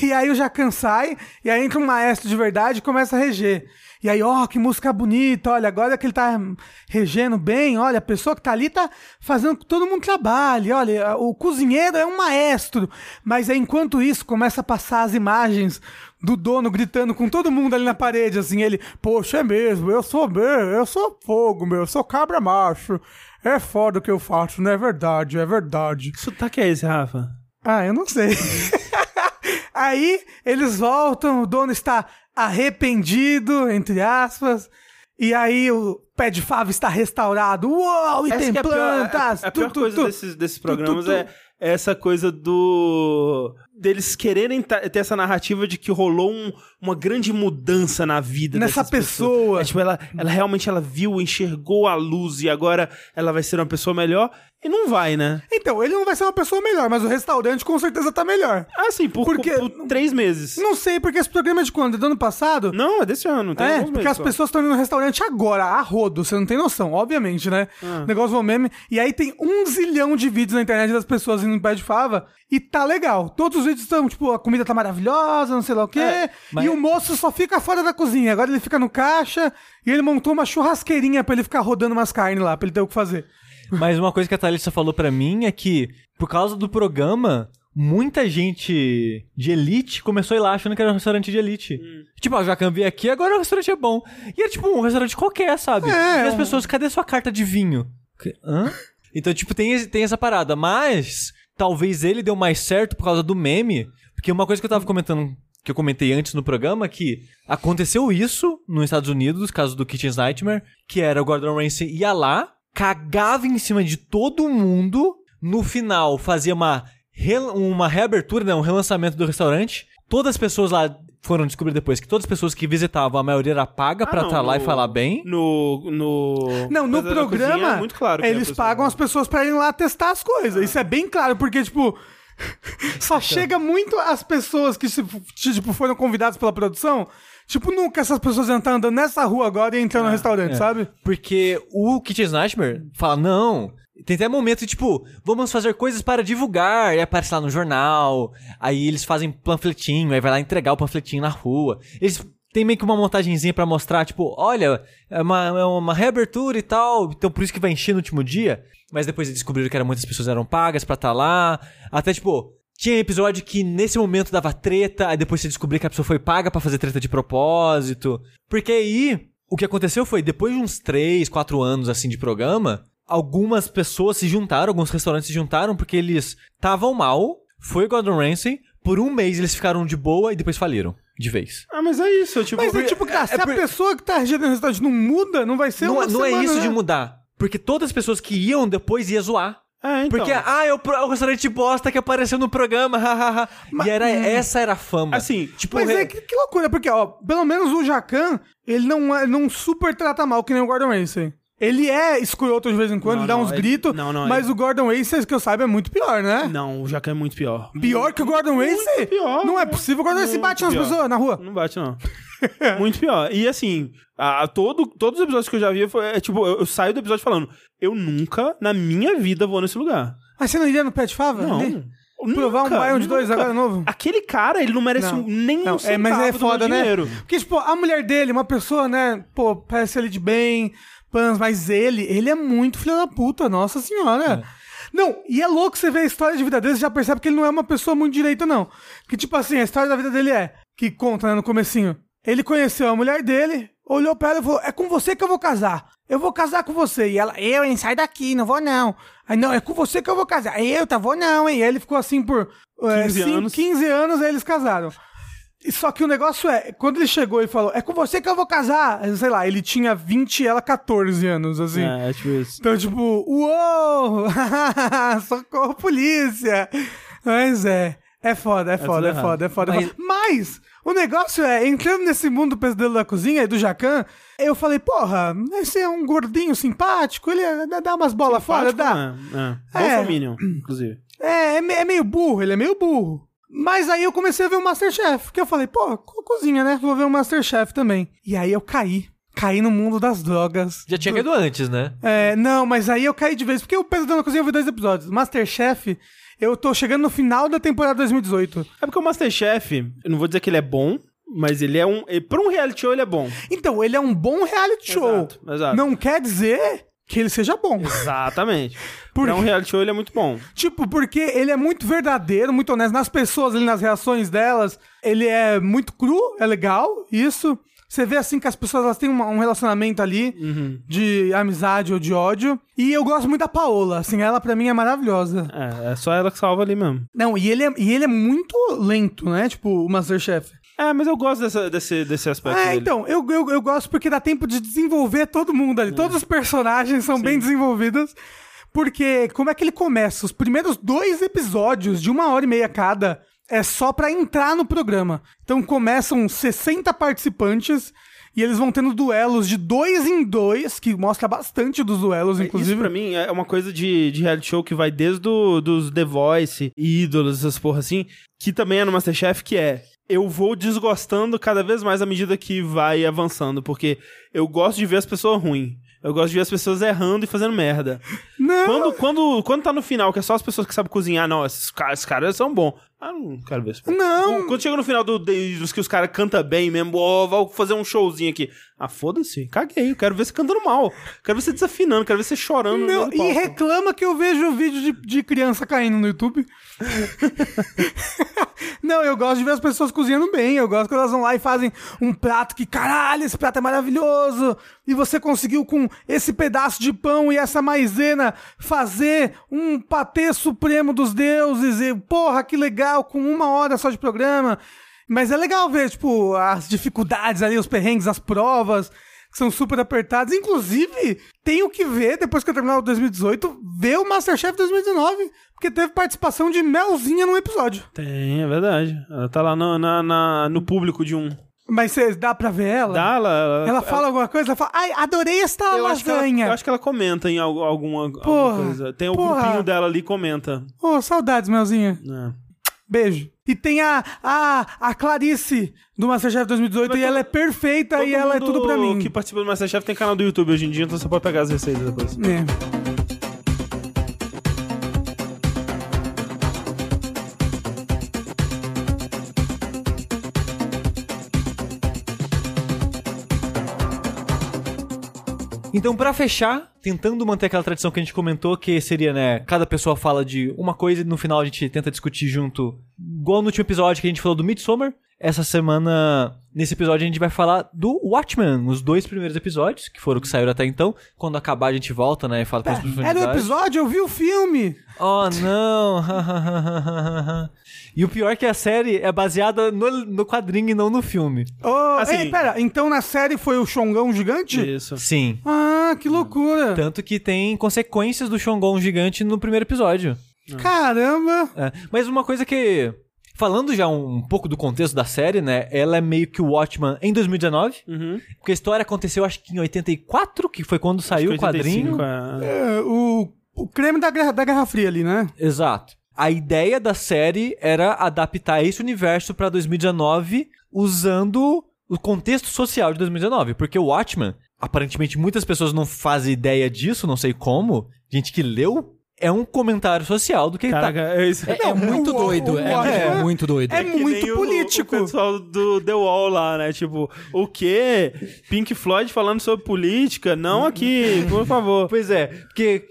E aí o Jacan sai, e aí entra um maestro de verdade e começa a reger. E aí, ó, que música bonita, olha, agora que ele tá regendo bem, olha, a pessoa que tá ali tá fazendo que todo mundo trabalhe, olha, o cozinheiro é um maestro. Mas aí, enquanto isso, começa a passar as imagens do dono gritando com todo mundo ali na parede, assim, ele, poxa, é mesmo, eu sou meu, eu sou fogo, meu, eu sou cabra macho. É foda o que eu faço, não é verdade, é verdade. Que sotaque é esse, Rafa? Ah, eu não sei. Aí eles voltam, o dono está arrependido, entre aspas. E aí o pé de fava está restaurado. Uou, e Essa tem que é a pior, plantas. a, a tu, pior tu, coisa tu. Desses, desses programas é essa coisa do deles quererem ter essa narrativa de que rolou um- uma grande mudança na vida Nessa pessoa. É, tipo, ela, ela realmente ela viu, enxergou a luz e agora ela vai ser uma pessoa melhor. E não vai, né? Então, ele não vai ser uma pessoa melhor, mas o restaurante com certeza tá melhor. Ah, sim, por, Porque- por três meses. Não sei, porque esse programa é de quando? É do ano passado? Não, é desse ano. É, porque meses as só. pessoas estão indo no restaurante agora, a rodo, você não tem noção, obviamente, né? Ah. Negócio do meme. E aí tem um zilhão de vídeos na internet das pessoas indo em pé de fava e tá legal. Todos os vídeos estão, tipo, a comida tá maravilhosa, não sei lá o quê. É, mas- E o moço só fica fora da cozinha. Agora ele fica no caixa e ele montou uma churrasqueirinha pra ele ficar rodando umas carnes lá, pra ele ter o que fazer. Mas uma coisa que a Thalissa falou pra mim é que, por causa do programa, muita gente de elite começou a ir lá achando que era um restaurante de elite. Tipo, ah, já vi aqui, agora o restaurante é bom. E era tipo um restaurante qualquer, sabe? É, e as um- pessoas, cadê sua carta de vinho? Hã? Então, tipo, tem, tem essa parada. Mas, talvez ele deu mais certo por causa do meme. Porque uma coisa que eu tava comentando, que eu comentei antes no programa, que aconteceu isso nos Estados Unidos, caso do Kitchen's Nightmare, que era o Gordon Ramsay ia lá, cagava em cima de todo mundo, no final fazia uma, uma reabertura, né, um relançamento do restaurante. Todas as pessoas lá foram descobrir depois que todas as pessoas que visitavam, a maioria era paga Ah, pra estar lá e falar bem. No. no Não, no Cozinha programa, é muito claro que eles pagam as pessoas pra irem lá testar as coisas. Isso é bem claro, porque, tipo, só chega muito as pessoas que, se- tipo, foram convidadas pela produção. Tipo, nunca essas pessoas iam estar andando nessa rua agora e entrando no restaurante, é. sabe? Porque o Kitchen's Nightmare fala, não... Tem até momento, tipo, vamos fazer coisas para divulgar. E aparece lá no jornal. Aí eles fazem panfletinho. Aí vai lá entregar o panfletinho na rua. Eles têm meio que uma montagenzinha pra mostrar, tipo, olha, é uma, é uma reabertura e tal. Então por isso que vai encher no último dia. Mas depois eles descobriram que era, muitas pessoas eram pagas pra estar lá. Até, tipo, tinha episódio que nesse momento dava treta. Aí depois você descobriu que a pessoa foi paga pra fazer treta de propósito. Porque aí... O que aconteceu foi, depois de uns 3, 4 anos assim de programa, algumas pessoas se juntaram, alguns restaurantes se juntaram porque eles estavam mal, foi o Gordon Ramsay, por um mês eles ficaram de boa e depois faliram, de vez. Ah, mas é isso, tipo... Mas é tipo, cara, se é a por- pessoa que tá regendo restaurante não muda, não vai ser Não, uma não é semana, isso né? de mudar. Porque todas as pessoas que iam depois ia zoar. É, então. Porque, ah, é o, é o restaurante bosta que apareceu no programa, hahaha. E era, essa era a fama. Assim, tipo, Mas re- é que, que loucura, porque, ó, pelo menos o Jacan, ele não, é- não super trata mal que nem o Gordon Ramsay. Ele é escroto de vez em quando, Não, dá não, uns ele- gritos, não, não, mas ele- o Gordon Ramsay, que eu saiba, é muito pior, né? Não, o Jacan é muito pior. Pior que o Gordon Ramsay? pior, Não é muito- possível, o Gordon Ramsay muito bate nas pior. pessoas na rua. Não bate, não. Muito pior. E assim, a, a todo, todos os episódios que eu já vi, foi, é, tipo, eu, eu saio do episódio falando, eu nunca na minha vida vou nesse lugar. Mas você não iria no Pet Fava? Não. Ali? Provar um Nunca, baião de dois nunca. agora novo? Aquele cara, ele não merece Não. um, nem Não, um é, centavo mas é do foda, meu né? dinheiro. Porque, tipo, a mulher dele, uma pessoa, né, pô, parece ele de bem, pans, mas ele, ele é muito filho da puta, nossa senhora. Não, e é louco você ver a história de vida dele, você já percebe que ele não é uma pessoa muito direita, não. Que, tipo assim, a história da vida dele é, que conta, né, no comecinho. Ele conheceu a mulher dele, olhou pra ela e falou, é com você que eu vou casar. Eu vou casar com você. E ela, eu, hein, sai daqui, não vou não. Aí, não, é com você que eu vou casar. Eu, tá, vou não, hein. E aí ele ficou assim por é, 15 cinco- anos. 15 anos, aí eles casaram. Só que o negócio é, quando ele chegou e falou, é com você que eu vou casar, sei lá, ele tinha 20 e ela 14 anos, assim. É, é tipo isso. Então, tipo, uou! Socorro, polícia! Mas é, é foda, é foda, é foda, é foda. é Mas- foda. Mas, o negócio é, entrando nesse mundo do pesadelo da cozinha e do Jacan, eu falei, porra, esse é um gordinho simpático, ele é- dá umas bolas fora, dá. É, é. É. Bolsominion, inclusive. É, é, é meio burro, ele é meio burro. Mas aí eu comecei a ver o Masterchef, que eu falei, pô, co- cozinha, né? Vou ver o Masterchef também. E aí eu caí. Caí no mundo das drogas. Já tinha do- caído antes, né? É, não, mas aí eu caí de vez, porque o Pesadelo na Cozinha eu vi dois episódios. Masterchef, eu tô chegando no final da temporada 2018. É porque o Masterchef, eu não vou dizer que ele é bom, mas ele é um. Pra um reality show, ele é bom. Então, ele é um bom reality show. Exato, exato. Não quer dizer que ele seja bom. Exatamente. Por Pra um reality show, ele é muito bom. Tipo, porque ele é muito verdadeiro, muito honesto nas pessoas ali, nas reações delas. Ele é muito cru, é legal, isso. Você vê assim que as pessoas elas têm uma- um relacionamento ali de amizade ou de ódio. E eu gosto muito da Paola, assim, ela pra mim é maravilhosa. É, é só ela que salva ali mesmo. Não, e ele é, e ele é muito lento, né? Tipo, o Masterchef. É, mas eu gosto dessa- desse, desse aspecto É, dele. então, eu, eu, eu gosto porque dá tempo de desenvolver todo mundo ali. Todos os personagens são bem desenvolvidos. Porque como é que ele começa? Os primeiros dois episódios, de uma hora e meia cada, é só pra entrar no programa. Então começam 60 participantes e eles vão tendo duelos de dois em dois, que mostra bastante dos duelos, Isso inclusive. pra mim é uma coisa de, de reality show que vai desde do, dos The Voice, ídolos, essas porra assim, que também é no Masterchef, que é eu vou desgostando cada vez mais à medida que vai avançando, porque eu gosto de ver as pessoas ruins. Eu gosto de ver as pessoas errando e fazendo merda. Não, Quando, quando, quando tá no final, que é só as pessoas que sabem cozinhar, não, esses caras, esses caras são bons. Ah, não quero ver isso. Não. Quando chega no final do, dos que os caras cantam bem mesmo, ó, vou fazer um showzinho aqui. Ah, foda-se, caguei. Eu quero ver você cantando mal. Quero ver você desafinando, quero ver você chorando. Não, e palco. reclama que eu vejo vídeo de, de criança caindo no YouTube. não, eu gosto de ver as pessoas cozinhando bem. Eu gosto quando elas vão lá e fazem um prato que, caralho, esse prato é maravilhoso. E você conseguiu com esse pedaço de pão e essa maisena fazer um patê supremo dos deuses. E, porra, que legal, com uma hora só de programa. Mas é legal ver, tipo, as dificuldades ali, os perrengues, as provas que são super apertados. Inclusive, tenho que ver, depois que eu terminar o 2018, ver o Masterchef 2019, porque teve participação de Melzinha no episódio. Tem, é verdade. Ela tá lá no, na, na- no público de um. Mas cê, dá pra ver ela? Dá, ela. Ela, Ela fala alguma coisa? Ela fala, ai, adorei esta eu acho, que ela, lasanha. eu acho que ela comenta em al- alguma, alguma Porra, coisa. Tem o porra. grupinho dela ali e comenta. Ô, saudades, Melzinha. É. Beijo. E tem a, a, a Clarice do Masterchef 2018 Mas e ela é perfeita e ela é tudo pra mim. que participa do Masterchef tem canal do YouTube hoje em dia, então você pode pegar as receitas depois. É. Então, pra fechar, tentando manter aquela tradição que a gente comentou, que seria, né, cada pessoa fala de uma coisa e no final a gente tenta discutir junto, igual no último episódio que a gente falou do Midsommar, essa semana, nesse episódio, a gente vai falar do Watchmen, os dois primeiros episódios, que foram que saíram até então. Quando acabar, a gente volta, né, e fala com as Era o episódio, eu vi o filme. Oh, não! e o pior é que a série é baseada no, no quadrinho e não no filme. Oh, Assim- ei, pera, então na série foi o Xongão gigante? Isso. Sim. Ah, que loucura. Tanto que tem consequências do Xongon gigante no primeiro episódio. Caramba. É, Mas uma coisa que. Falando já um, pouco do contexto da série, né? Ela é meio que o Watchman em 2019. Uhum. Porque a história aconteceu, acho que em 84, que foi quando saiu o 85, quadrinho. é. É, o, o creme da Guerra, da Guerra Fria ali, né? Exato. A ideia da série era adaptar esse universo pra 2019 usando o contexto social de 2019. Porque o Watchman, aparentemente muitas pessoas não fazem ideia disso, não sei como. Gente que leu, é um comentário social do que tá. Caraca, é isso. É, é muito o- doido. o- é, o- é é- muito doido. é Que muito político. O, pessoal do The Wall lá, né? Tipo, o quê? Pink Floyd falando sobre política? Não aqui, por favor. Pois é, porque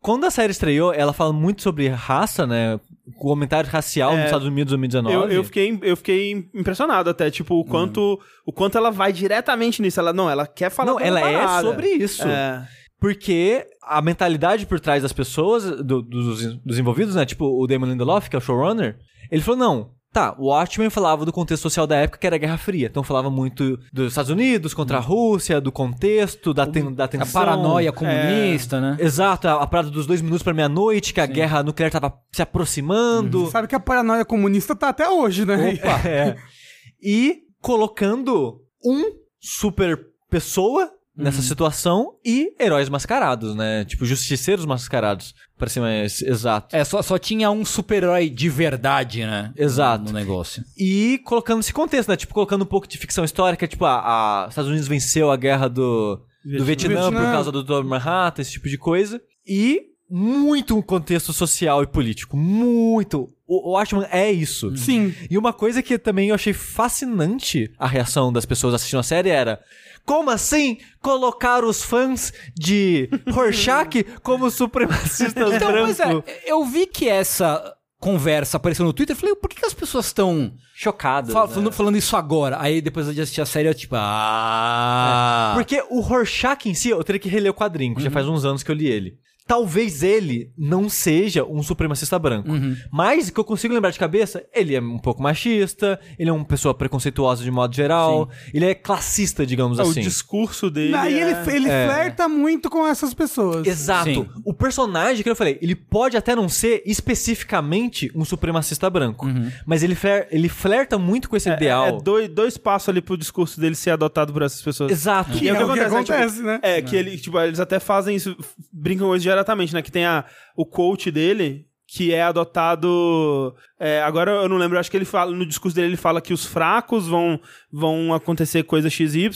quando a série estreou, ela fala muito sobre raça, né? Comentário racial nos Estados Unidos em 2019. Eu, eu, fiquei, eu fiquei impressionado até, tipo, o quanto, o quanto ela vai diretamente nisso. Ela, não, ela quer falar Não, ela é parada. sobre isso. É. Porque a mentalidade por trás das pessoas, do- dos, dos envolvidos, né? Tipo o Damon Lindelof, que é o showrunner, ele falou: não. Tá, o Watchmen falava do contexto social da época que era a Guerra Fria. Então falava muito dos Estados Unidos contra a Rússia, do contexto, da, ten, da A tensão. paranoia comunista, né? Exato, a, a parada dos dois minutos pra meia-noite, que a guerra nuclear tava se aproximando. Sabe que a paranoia comunista tá até hoje, né? É. E colocando um super pessoa nessa situação e heróis mascarados, né? Tipo, justiceiros mascarados, pra ser mais exato. É, só, só tinha um super-herói de verdade, né? Exato. No negócio. E colocando esse contexto, né? Tipo, colocando um pouco de ficção histórica, tipo, a, a Estados Unidos venceu a guerra do, do Vietnã, Vietnã. por causa do Dr. Manhattan, esse tipo de coisa. E muito um contexto social e político. Muito. O, o Watchmen é isso. Sim. E uma coisa que também eu achei fascinante a reação das pessoas assistindo a série era. Como assim colocar os fãs de Rorschach como supremacistas Então, brancos? pois é, eu vi que essa conversa apareceu no Twitter. Eu falei, por que, que as pessoas estão Chocadas. fa- né? falando, falando isso agora? Aí depois de assistir a série, eu tipo, ah. Porque o Rorschach em si, eu teria que reler o quadrinho, que já faz uns anos que eu li ele. Talvez ele não seja um supremacista branco. Mas, que eu consigo lembrar de cabeça, ele é um pouco machista, ele é uma pessoa preconceituosa de modo geral, ele é classista, digamos É, O assim. discurso dele. Aí é... ele, ele flerta muito com essas pessoas. Exato. Sim. O personagem que eu falei, ele pode até não ser especificamente um supremacista branco, mas ele, fler- ele flerta muito com esse ideal. É dois, dois passos ali pro discurso dele ser adotado por essas pessoas. Exato. Que é, o que acontece, né? É, que ele, tipo, eles até fazem isso, brincam com isso diretamente, né? Que tem a, o quote dele, que é adotado. é, agora eu não lembro, acho que ele fala, no discurso dele, ele fala que os fracos vão, vão acontecer coisa XY.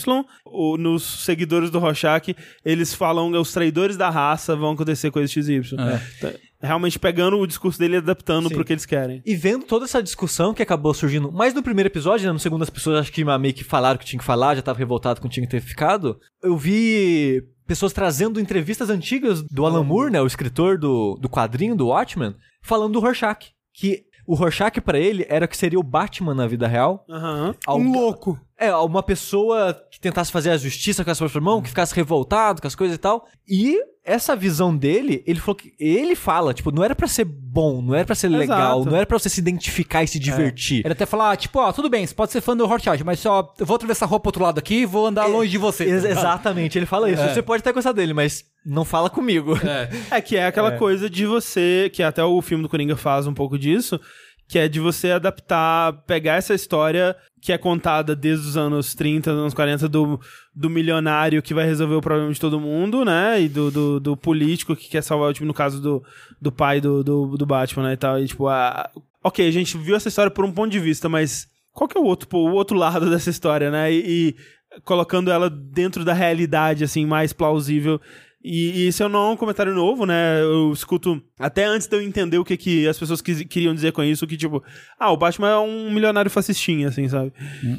O, nos seguidores do Rorschach, eles falam que os traidores da raça vão acontecer coisa XY. Tá, Realmente pegando o discurso dele e adaptando Sim. pro que eles querem. E vendo toda essa discussão que acabou surgindo, mais no primeiro episódio, né? No segundo, as pessoas acho que meio que falaram que tinha que falar, já tava revoltado com o que tinha que ter ficado. Eu vi pessoas trazendo entrevistas antigas do Alan Moore, né? O escritor do, do quadrinho do Watchmen, falando do Rorschach. Que o Rorschach pra ele era o que seria o Batman na vida real. Aham. Um Algu- louco. É, uma pessoa que tentasse fazer a justiça com as próprias mãos, que ficasse revoltado com as coisas e tal. E essa visão dele, ele falou que. Ele fala, tipo, não era pra ser bom, não era pra ser legal, Exato. não era pra você se identificar e se divertir. Ele até falar, tipo, ó, tudo bem, você pode ser fã do Rorschach, mas só eu vou atravessar a rua pro outro lado aqui e vou andar longe de você. Ex- tá ligado? exatamente, ele fala isso. É. Você pode até gostar dele, mas não fala comigo. É que é aquela coisa de você, que até o filme do Coringa faz um pouco disso, que é de você adaptar, pegar essa história que é contada desde os anos 30, anos 40 do, do milionário que vai resolver o problema de todo mundo, né? E do, do, do político que quer salvar, tipo, no caso do, do pai do, do, do Batman, né? E tal. E tipo, a... ok, a gente viu essa história por um ponto de vista, mas qual que é o outro, pô, o outro lado dessa história, né? E, e colocando ela dentro da realidade, assim, mais plausível E, e esse não é um comentário novo, né? Eu escuto até antes de eu entender o que, que as pessoas quis- queriam dizer com isso, que tipo, ah, o Batman é um milionário fascistinha, assim, sabe?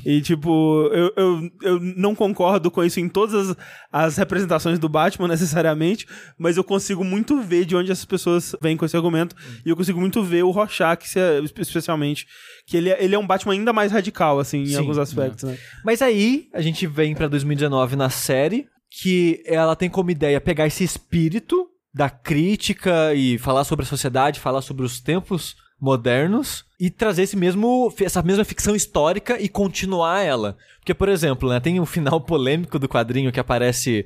E tipo, eu, eu, eu não concordo com isso em todas as, as representações do Batman, necessariamente, mas eu consigo muito ver de onde essas pessoas vêm com esse argumento, e eu consigo muito ver o Rorschach, se- especialmente, que ele, é- ele é um Batman ainda mais radical, assim, em Sim, alguns aspectos, né? Mas aí a gente vem pra 2019 na série, que ela tem como ideia pegar esse espírito da crítica e falar sobre a sociedade, falar sobre os tempos modernos e trazer esse mesmo essa mesma ficção histórica e continuar ela. Porque, por exemplo, né, tem um final polêmico do quadrinho que aparece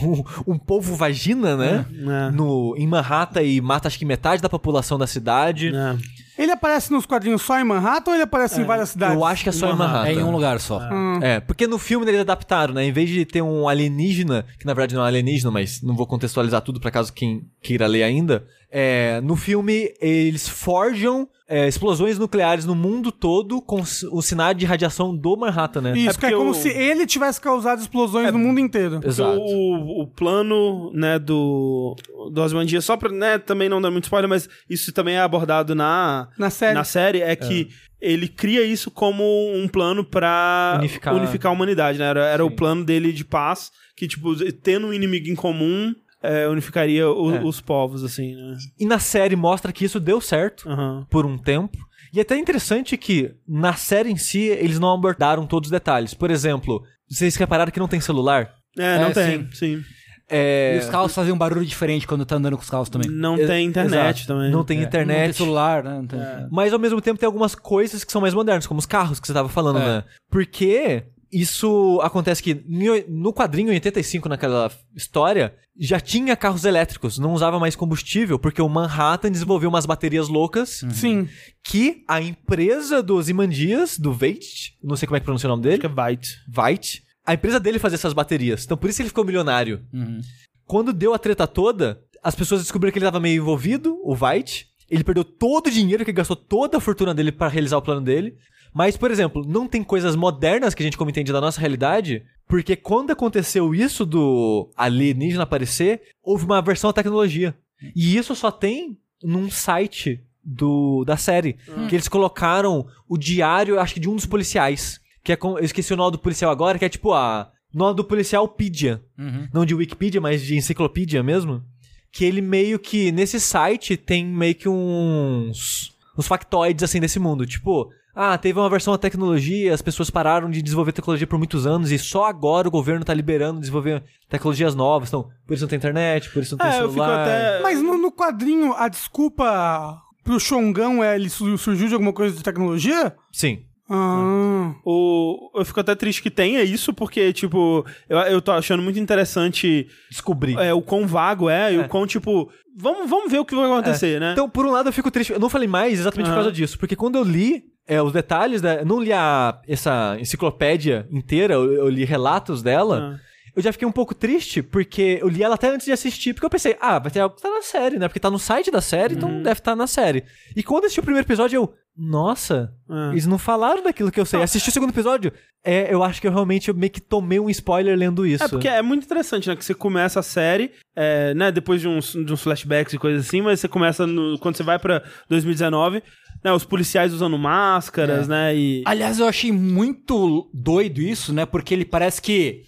um, um povo vagina, né? É. No, em Manhattan e mata acho que metade da população da cidade. É. Ele aparece nos quadrinhos só em Manhattan ou ele aparece em várias cidades? Eu acho que é só em Manhattan. É em um lugar só. É, porque no filme eles adaptaram, né? Em vez de ter um alienígena, que na verdade não é alienígena, mas não vou contextualizar tudo pra caso quem queira ler ainda. É, no filme eles forjam é, explosões nucleares no mundo todo com o sinal de radiação do Manhattan, né? Isso, É que é como o- se ele tivesse causado explosões no mundo inteiro. Exato. O, o plano, né, do, do Osmandia, só pra, né, também não dar muito spoiler, mas isso também é abordado na, Na série. na série, é que ele cria isso como um plano pra Unificar- unificar, a humanidade, né? Era, era o plano dele de paz, que, tipo, tendo um inimigo em comum, é, unificaria o- É. os povos, assim, né? E na série mostra que isso deu certo Aham. por um tempo. E é até interessante que na série em si eles não abordaram todos os detalhes. Por exemplo, vocês repararam que não tem celular? É, não É, tem, sim. É... E os carros fazem um barulho diferente quando tá andando com os carros também. Não É, tem internet exato. também. Não tem É, internet. Não tem celular, né? Não tem... Mas ao mesmo tempo tem algumas coisas que são mais modernas, como os carros que você tava falando, É. né? Porque isso acontece que no quadrinho em 85, naquela história, já tinha carros elétricos, não usava mais combustível, porque o Manhattan desenvolveu umas baterias loucas Sim. que a empresa dos Imandias, do Veit, não sei como é que pronuncia o nome Acho dele, que é Byte. Veit, a empresa dele fazia essas baterias. Então por isso ele ficou milionário. Uhum. Quando deu a treta toda, as pessoas descobriram que ele estava meio envolvido, o Veit. Ele perdeu todo o dinheiro que ele gastou toda a fortuna dele para realizar o plano dele. Mas, por exemplo, não tem coisas modernas que a gente como entende da nossa realidade, porque quando aconteceu isso do alienígena aparecer, houve uma versão da tecnologia. E isso só tem num site do da série, que eles colocaram o diário, acho que de um dos policiais, que é com, eu esqueci o nome do policial agora, que é tipo a nome do policial Pedia. Uhum. Não de Wikipedia, mas de enciclopédia mesmo. Que ele meio que, nesse site, tem meio que uns. uns factoides assim desse mundo. Tipo, ah, teve uma versão da tecnologia, as pessoas pararam de desenvolver tecnologia por muitos anos e só agora o governo tá liberando desenvolver tecnologias novas. Então, por isso não tem internet, por isso não tem É, eu fico celular. até. Mas no, no quadrinho, a desculpa pro Xongão é ele su- surgiu de alguma coisa de tecnologia? Sim. Ah. O, eu fico até triste que tenha isso, porque, tipo, eu, eu tô achando muito interessante Descobri. é, o quão vago é, e É. o quão, tipo, vamos, vamos ver o que vai acontecer, né? Então, por um lado, eu fico triste. Eu não falei mais exatamente por causa disso. Porque quando eu li é, os detalhes, da, eu não li a, essa enciclopédia inteira, eu, eu li relatos dela. Ah. Eu já fiquei um pouco triste, porque eu li ela até antes de assistir, porque eu pensei, ah, vai ter algo que tá na série, né? Porque tá no site da série, Uhum. então deve estar na série. E quando eu assisti o primeiro episódio, eu, nossa, Ah. eles não falaram daquilo que eu sei. Assisti o segundo episódio, é, eu acho que eu realmente meio que tomei um spoiler lendo isso. É porque é muito interessante, né? Que você começa a série, é, né? Depois de uns, de uns flashbacks e coisas assim, mas você começa no- quando você vai pra 2019, né? Os policiais usando máscaras, né? E. Aliás, eu achei muito doido isso, né? Porque ele parece que.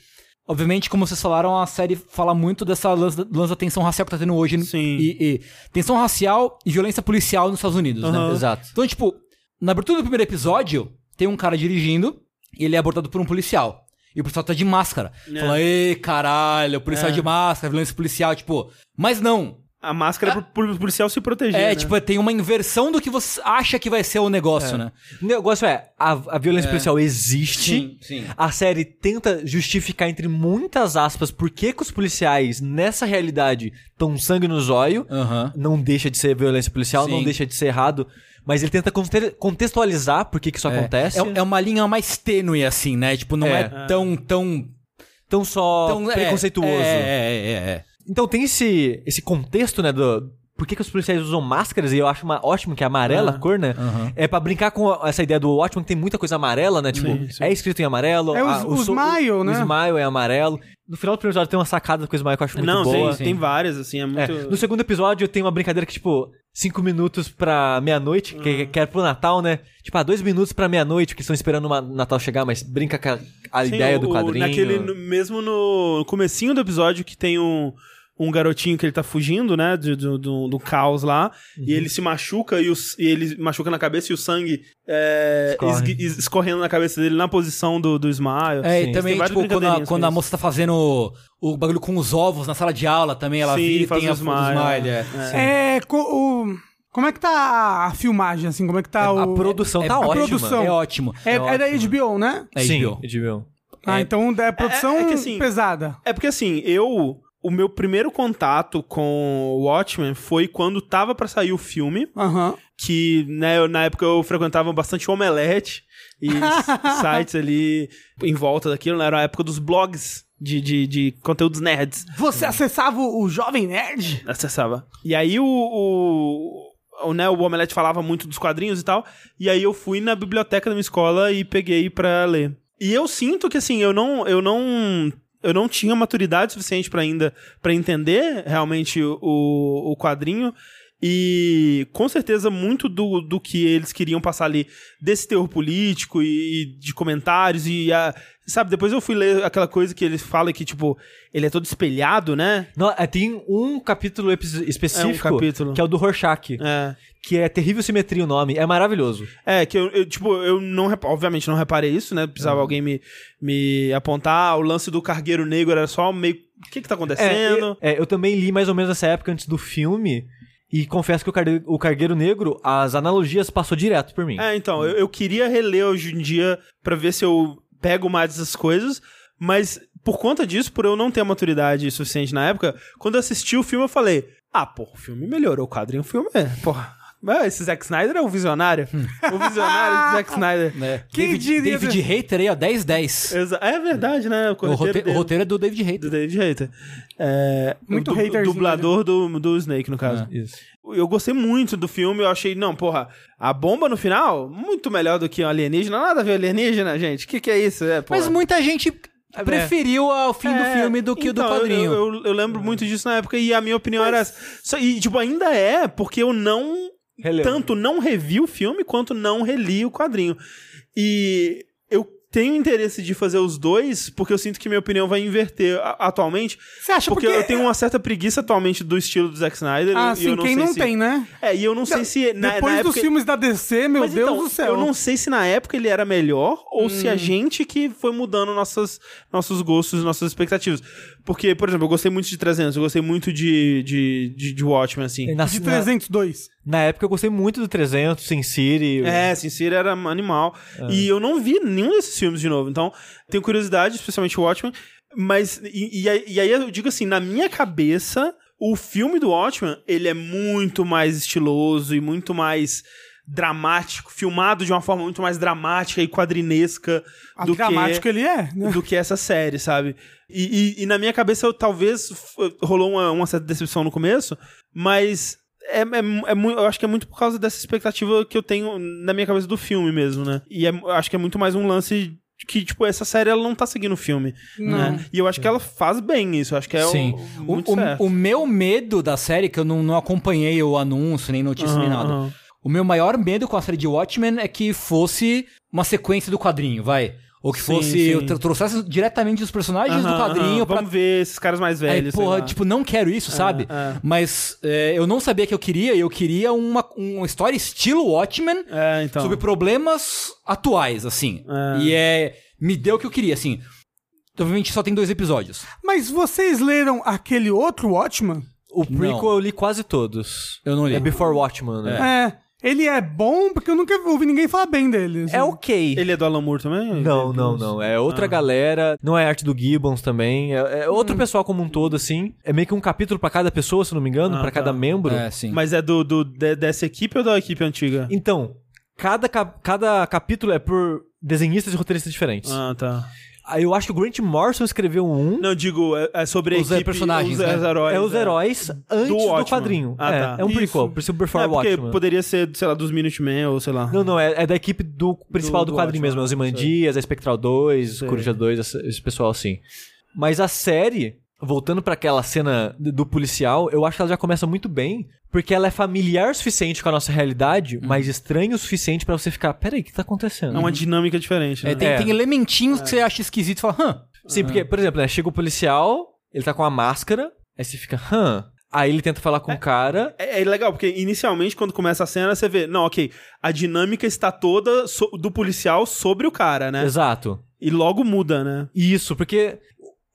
Obviamente, como vocês falaram, a série fala muito dessa lance, lance da tensão racial que tá tendo hoje. Sim. E, e tensão racial e violência policial nos Estados Unidos, Aham. né? Exato. Então, tipo, na abertura do primeiro episódio, tem um cara dirigindo e ele é abordado por um policial. E o policial tá de máscara. É. Fala, ei, caralho, policial É. de máscara, violência policial, tipo. Mas não. A máscara é pro, policial se proteger. É, né? tipo, tem uma inversão do que você acha que vai ser o negócio, né? O negócio é, a, a violência policial existe. sim. A série tenta justificar, entre muitas aspas, por que, que os policiais, nessa realidade, estão sangue no zóio. Aham. Não deixa de ser violência policial, não Sim. deixa de ser errado. Mas ele tenta conte- contextualizar por que, que isso acontece. É, é uma linha mais tênue, assim, né? Tipo, não é, É. tão, tão, Tão só tão é, preconceituoso. É, é, é, é. Então tem esse, esse contexto, né, do por que, que os policiais usam máscaras, e eu acho uma, ótimo que é amarela a cor, né? É pra brincar com essa ideia do Watchmen, que tem muita coisa amarela, né? Tipo, Sim, sim. é escrito em amarelo. É o- a- o so- smile, o, né? O smile é amarelo. No final do primeiro episódio tem uma sacada com o smile que eu acho muito Não, boa. tem, tem várias, assim, é É, muito... no segundo episódio tem uma brincadeira que, tipo, cinco minutos pra meia-noite, que, que é pro Natal, né? Tipo, ah, dois minutos pra meia-noite, que estão esperando o Natal chegar, mas brinca com a, a Sim, ideia o- do o- quadrinho. Naquele, no- mesmo no comecinho do episódio que tem um, um garotinho que ele tá fugindo, né, do, do, do- do caos lá, Uhum. e ele se machuca, e, o e ele machuca na cabeça e o sangue é, Escorre. es- escorrendo na cabeça dele na posição do, do Smile. É, Sim, e também, tipo, quando a, quando com a moça tá fazendo o bagulho com os ovos na sala de aula também, ela Sim, vira e faz tem o a smile, smile. é. é. É, co- o- como é que tá a, a filmagem, assim? Como é que tá A o... produção é- tá a ótima. produção. É ótimo. É, é da ótimo. HBO, né? É Sim, HBO. HBO. Ah, então é produção é que assim- pesada. É porque assim, eu. O meu primeiro contato com o Watchmen foi quando tava pra sair o filme. Aham. que né, eu- na época eu frequentava bastante o Omelete e sites ali em volta daquilo, né? Era a época dos blogs de, de, de conteúdos nerds. Você acessava o, o Jovem Nerd? Acessava. E aí o, o, o, né, o Omelete falava muito dos quadrinhos e tal, e aí eu fui na biblioteca da minha escola e peguei pra ler. E eu sinto que assim, eu não eu não eu não tinha maturidade suficiente pra ainda para entender realmente o, o quadrinho. E com certeza muito do, do que eles queriam passar ali desse teor político e, e de comentários e a, sabe, depois eu fui ler aquela coisa que eles falam que tipo, ele é todo espelhado, né? Não, é, tem um capítulo específico É um capítulo. que é o do Rorschach, É. que é Terrível Simetria o nome. É maravilhoso. É, que eu, eu, tipo, eu não, obviamente não reparei isso, né? Precisava alguém me, me apontar. O lance do cargueiro negro era só meio. O que que tá É, acontecendo? é, eu também li mais ou menos nessa época antes do filme. E confesso que o, carde- o Cargueiro Negro, as analogias passou direto por mim. É, então, eu, eu queria reler hoje em dia pra ver se eu pego mais essas coisas, mas por conta disso, por eu não ter a maturidade suficiente na época, quando eu assisti o filme eu falei: ah, pô, o filme melhorou, o quadrinho, o filme é, porra. Ah, Esse Zack Snyder é o visionário. o visionário do Zack Snyder. É. Quem David, diria, David Hater aí, ó, 10-10. Exa- É verdade, né? O, O, correteiro rote- o dele. roteiro é do David Hater. Do David Hater. É, Muito o du- dublador do, do Snake, no caso. Isso. Eu gostei muito do filme, eu achei, não, porra, a bomba no final, muito melhor do que um alienígena. Nada a ver alienígena, gente. O que, que é isso? É, porra. Mas muita gente preferiu o fim do É, filme do que o do então, quadrinho. Eu, eu- eu lembro muito disso na época e a minha opinião era essa. Só- E, tipo, ainda é, porque eu não. Releu. Tanto não revi o filme quanto não reli o quadrinho. E tenho interesse de fazer os dois, porque eu sinto que minha opinião vai inverter a- atualmente. Você acha porque, porque- eu tenho uma certa preguiça atualmente do estilo do Zack Snyder. Ah, e sim, eu não quem sei não se- tem, né? É, e eu não sei se. Na, Depois na dos época... filmes da DC, meu Mas Deus então, do céu. Eu não sei se na época ele era melhor ou se Hum. a gente que foi mudando nossas, nossos gostos, nossas expectativas. Porque, por exemplo, eu gostei muito de 300, eu gostei muito de, de, de, de Watchmen, assim. Na, De na- 302. Na época eu gostei muito do 300, Sin City. É, Sincero era animal. É. E eu não vi nenhum desses filmes de novo. Então, tenho curiosidade, especialmente o Watchmen. Mas, e, e aí- e aí eu digo assim, na minha cabeça, o filme do Watchmen, ele é muito mais estiloso e muito mais dramático, filmado de uma forma muito mais dramática e quadrinesca A do dramático que ele é, né? do que essa série, sabe? E, e- e na minha cabeça eu talvez rolou uma, uma certa decepção no começo, mas é, é, é mu- eu acho que é muito por causa dessa expectativa que eu tenho na minha cabeça do filme mesmo, né? E é- eu acho que é muito mais um lance de que, tipo, essa série ela não tá seguindo o filme, né? E eu acho que ela faz bem isso, eu acho que é Sim. o, O, muito o- certo. o meu medo da série, que eu não, não acompanhei o anúncio, nem notícia, nem Aham, nada. O meu maior medo com a série de Watchmen é que fosse uma sequência do quadrinho, vai. Ou que Sim, fosse. sim. Eu trouxesse diretamente os personagens do quadrinho pra. Vamos ver esses caras mais velhos. Aí, sei porra, lá. tipo, não quero isso, sabe? é. Mas é, eu não sabia que eu queria, eu queria uma, uma história estilo Watchmen É, então. sobre problemas atuais, assim. É. E é. Me deu o que eu queria, assim. Obviamente só tem dois episódios. Mas vocês leram aquele outro Watchman? O prequel Não. eu li quase todos. Eu não li. É Before Watchmen, né? É. Ele é bom porque eu nunca ouvi ninguém falar bem dele. assim. É, ok. Ele é do Alan Moore também? Não, não, não. É outra galera. Não é arte do Gibbons também. É, é outro pessoal como um todo, assim. É meio que um capítulo pra cada pessoa, se não me engano, Ah, pra tá. cada membro. É, sim. Mas é do, do, de- dessa equipe ou da equipe antiga? Então, cada, cap- cada capítulo é por desenhistas e roteiristas diferentes. Ah, tá. Eu acho que o Grant Morrison escreveu um. Não, digo, é, é sobre a Os equipe, personagens, os, né? os heróis. é os heróis antes do, Watchmen. quadrinho. Ah, é, tá. é um prequel, Isso. por isso Before É, porque Watchmen. poderia ser, sei lá, dos Minutemen ou sei lá. Não, não, é, é da equipe do principal do, do quadrinho Watchmen, mesmo. Os sei. Imandias, a Spectral 2, Sei. Coruja 2, esse, esse pessoal assim. Mas a série, voltando pra aquela cena do policial, eu acho que ela já começa muito bem, porque ela é familiar o suficiente com a nossa realidade, mas estranha o suficiente pra você ficar, peraí, o que tá acontecendo? É uma dinâmica diferente, né? É, tem, É. tem elementinhos que você acha esquisito e fala, hã? Sim, porque, por exemplo, né, chega o policial, ele tá com a máscara, aí você fica, hã? Aí ele tenta falar com o cara. É, é legal, porque inicialmente, quando começa a cena, você vê, não, ok, a dinâmica está toda so- do policial sobre o cara, né? Exato. E logo muda, né? Isso, porque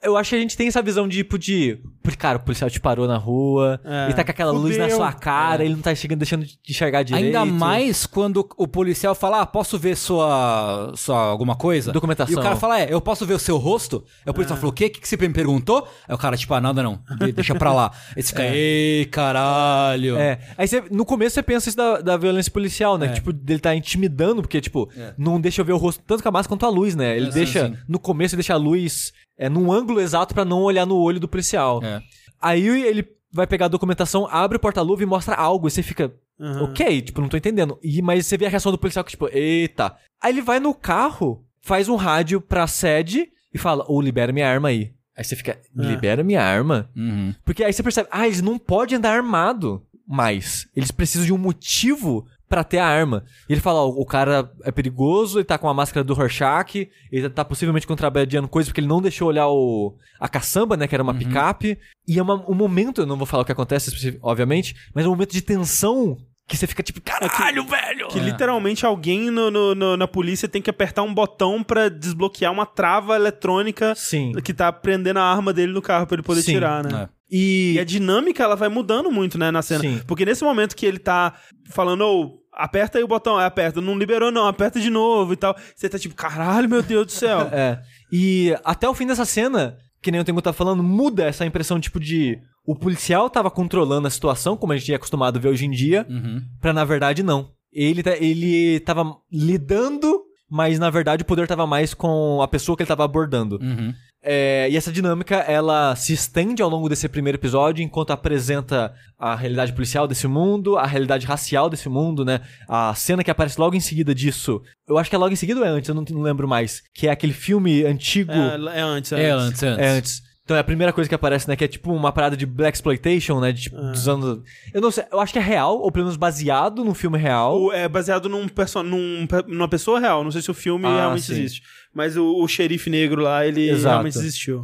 eu acho que a gente tem essa visão de, tipo, de. Porque, cara, o policial te parou na rua, É. ele tá com aquela luz na Fudeu. sua cara, ele não tá chegando, deixando de enxergar direito. Ainda mais quando o policial fala, ah, posso ver sua, sua alguma coisa? Documentação. E o cara fala, é, eu posso ver o seu rosto? Aí o policial falou, o quê? O que você me perguntou? Aí o cara, tipo, ah, nada não, De- deixa pra lá. Aí você fica, ei, caralho. É. Aí você, no começo você pensa isso da, da violência policial, né? É. Tipo, dele tá intimidando, porque, tipo, É. não deixa eu ver o rosto tanto com a máscara quanto a luz, né? Ele É, sim, deixa. sim. No começo ele deixa a luz é, num ângulo exato pra não olhar no olho do policial. É. Aí ele vai pegar a documentação, abre o porta-luva e mostra algo. E você fica, Aham. ok, tipo, não tô entendendo. E, mas você vê a reação do policial que, tipo, eita. Aí ele vai no carro, faz um rádio pra sede e fala, ou libera minha arma aí. Aí você fica, libera minha arma? Uhum. Porque aí você percebe, ah, eles não podem andar armado mais. Eles precisam de um motivo pra ter a arma. E ele fala, ó, o cara é perigoso, ele tá com a máscara do Rorschach, ele tá possivelmente contrabandeando coisas porque ele não deixou olhar o a caçamba, né, que era uma picape. E é uma- um momento, eu não vou falar o que acontece, obviamente, mas é um momento de tensão que você fica tipo, caralho, velho! Que literalmente alguém no, no- no- na polícia tem que apertar um botão pra desbloquear uma trava eletrônica Sim. que tá prendendo a arma dele no carro pra ele poder Sim. tirar, né? É. E, E a dinâmica, ela vai mudando muito, né, na cena. Sim. Porque nesse momento que ele tá falando, ô, aperta aí o botão, aí aperta, não liberou não, aperta de novo e tal. Você tá tipo, caralho, meu Deus do céu. É. E até o fim dessa cena, que nem o Tengu tá falando, muda essa impressão, tipo, de. O policial tava controlando a situação, como a gente é acostumado a ver hoje em dia, Uhum. pra na verdade não. Ele, tá- ele tava lidando, mas na verdade o poder tava mais com a pessoa que ele tava abordando. Uhum. É, e essa dinâmica, ela se estende ao longo desse primeiro episódio, enquanto apresenta a realidade policial desse mundo, a realidade racial desse mundo, né? A cena que aparece logo em seguida disso. Eu acho que é logo em seguida ou é antes, eu não, não lembro mais. Que é aquele filme antigo. É, é antes, é, É, antes. antes, antes. É antes. Então é a primeira coisa que aparece, né? Que é tipo uma parada de Black Exploitation, né? De, tipo, dos anos. Eu não sei, eu acho que é real, ou pelo menos baseado num filme real. O- é baseado num perso num, numa pessoa real. Não sei se o filme Ah, realmente sim. existe. Mas o, o xerife negro lá, ele Exato. realmente existiu.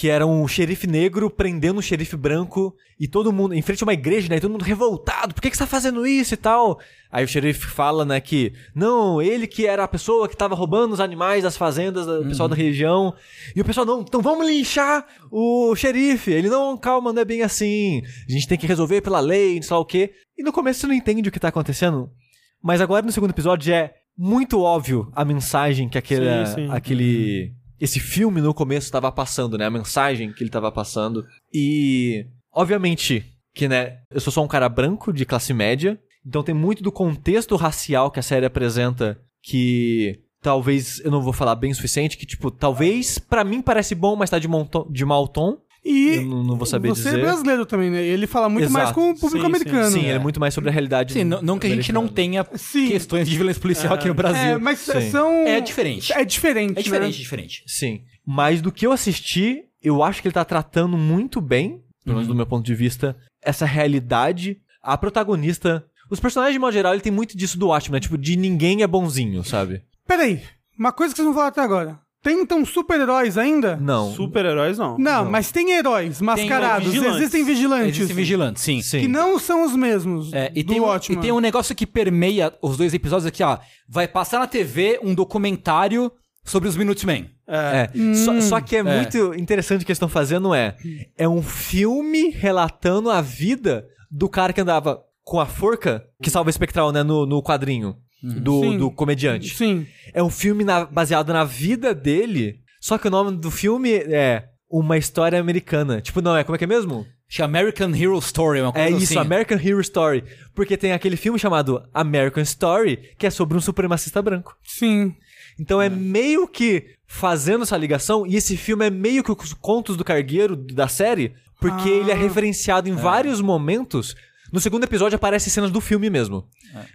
Que era um xerife negro prendendo um xerife branco e todo mundo, em frente a uma igreja, né? E todo mundo revoltado, por que, que você tá fazendo isso e tal? Aí o xerife fala, né, que não, ele que era a pessoa que tava roubando os animais das fazendas do pessoal da região. E o pessoal, não, então vamos linchar o xerife. Ele, não, calma, não é bem assim. A gente tem que resolver pela lei, não sei lá o quê. E no começo você não entende o que tá acontecendo. Mas agora no segundo episódio é muito óbvio a mensagem que aquele, Sim, sim. aquele esse filme no começo estava passando, né? A mensagem que ele estava passando. E obviamente que, né, eu sou só um cara branco de classe média, então tem muito do contexto racial que a série apresenta que talvez eu não vou falar bem o suficiente, que tipo, talvez pra mim parece bom, mas tá de, de mau tom. E Eu não, não vou saber você dizer. é brasileiro também, né? Ele fala muito mais Exato. com o público Sim, sim. americano. Sim, ele é muito mais sobre a realidade. Sim, não, não que a gente não tenha Sim. questões de violência policial aqui no Brasil. É, mas Sim. são... É diferente. É diferente, É diferente, né? diferente. Sim. Mas do que eu assisti, eu acho que ele tá tratando muito bem, pelo menos do meu ponto de vista, essa realidade. A protagonista. Os personagens, de modo geral, ele tem muito disso do Watchmen, né? Tipo, de ninguém é bonzinho, sabe? Peraí, uma coisa que vocês não falaram até agora. Tem então super-heróis ainda? Não. Super-heróis, não. Não, mas tem heróis mascarados. vigilantes. Existem vigilantes. Existe vigilante, sim. Sim. Que não são os mesmos É, e, do tem um, e tem um negócio que permeia os dois episódios aqui, ó. Vai passar na TV um documentário sobre os Minutemen. É. É. Só, só que é, É. muito interessante o que eles estão fazendo é. É um filme relatando a vida do cara que andava com a forca que salva o espectral, né? No, no quadrinho. Do, Sim. do comediante. Sim. É um filme na- baseado na vida dele. Só que o nome do filme é Uma História Americana. Tipo, não, é como é que é mesmo? Chama American Hero Story, uma coisa É isso, assim. American Hero Story. Porque tem aquele filme chamado American Story, que é sobre um supremacista branco. Sim. Então é meio que fazendo essa ligação, e esse filme é meio que os contos do cargueiro da série, porque Ah. ele é referenciado em vários momentos. No segundo episódio aparecem cenas do filme mesmo.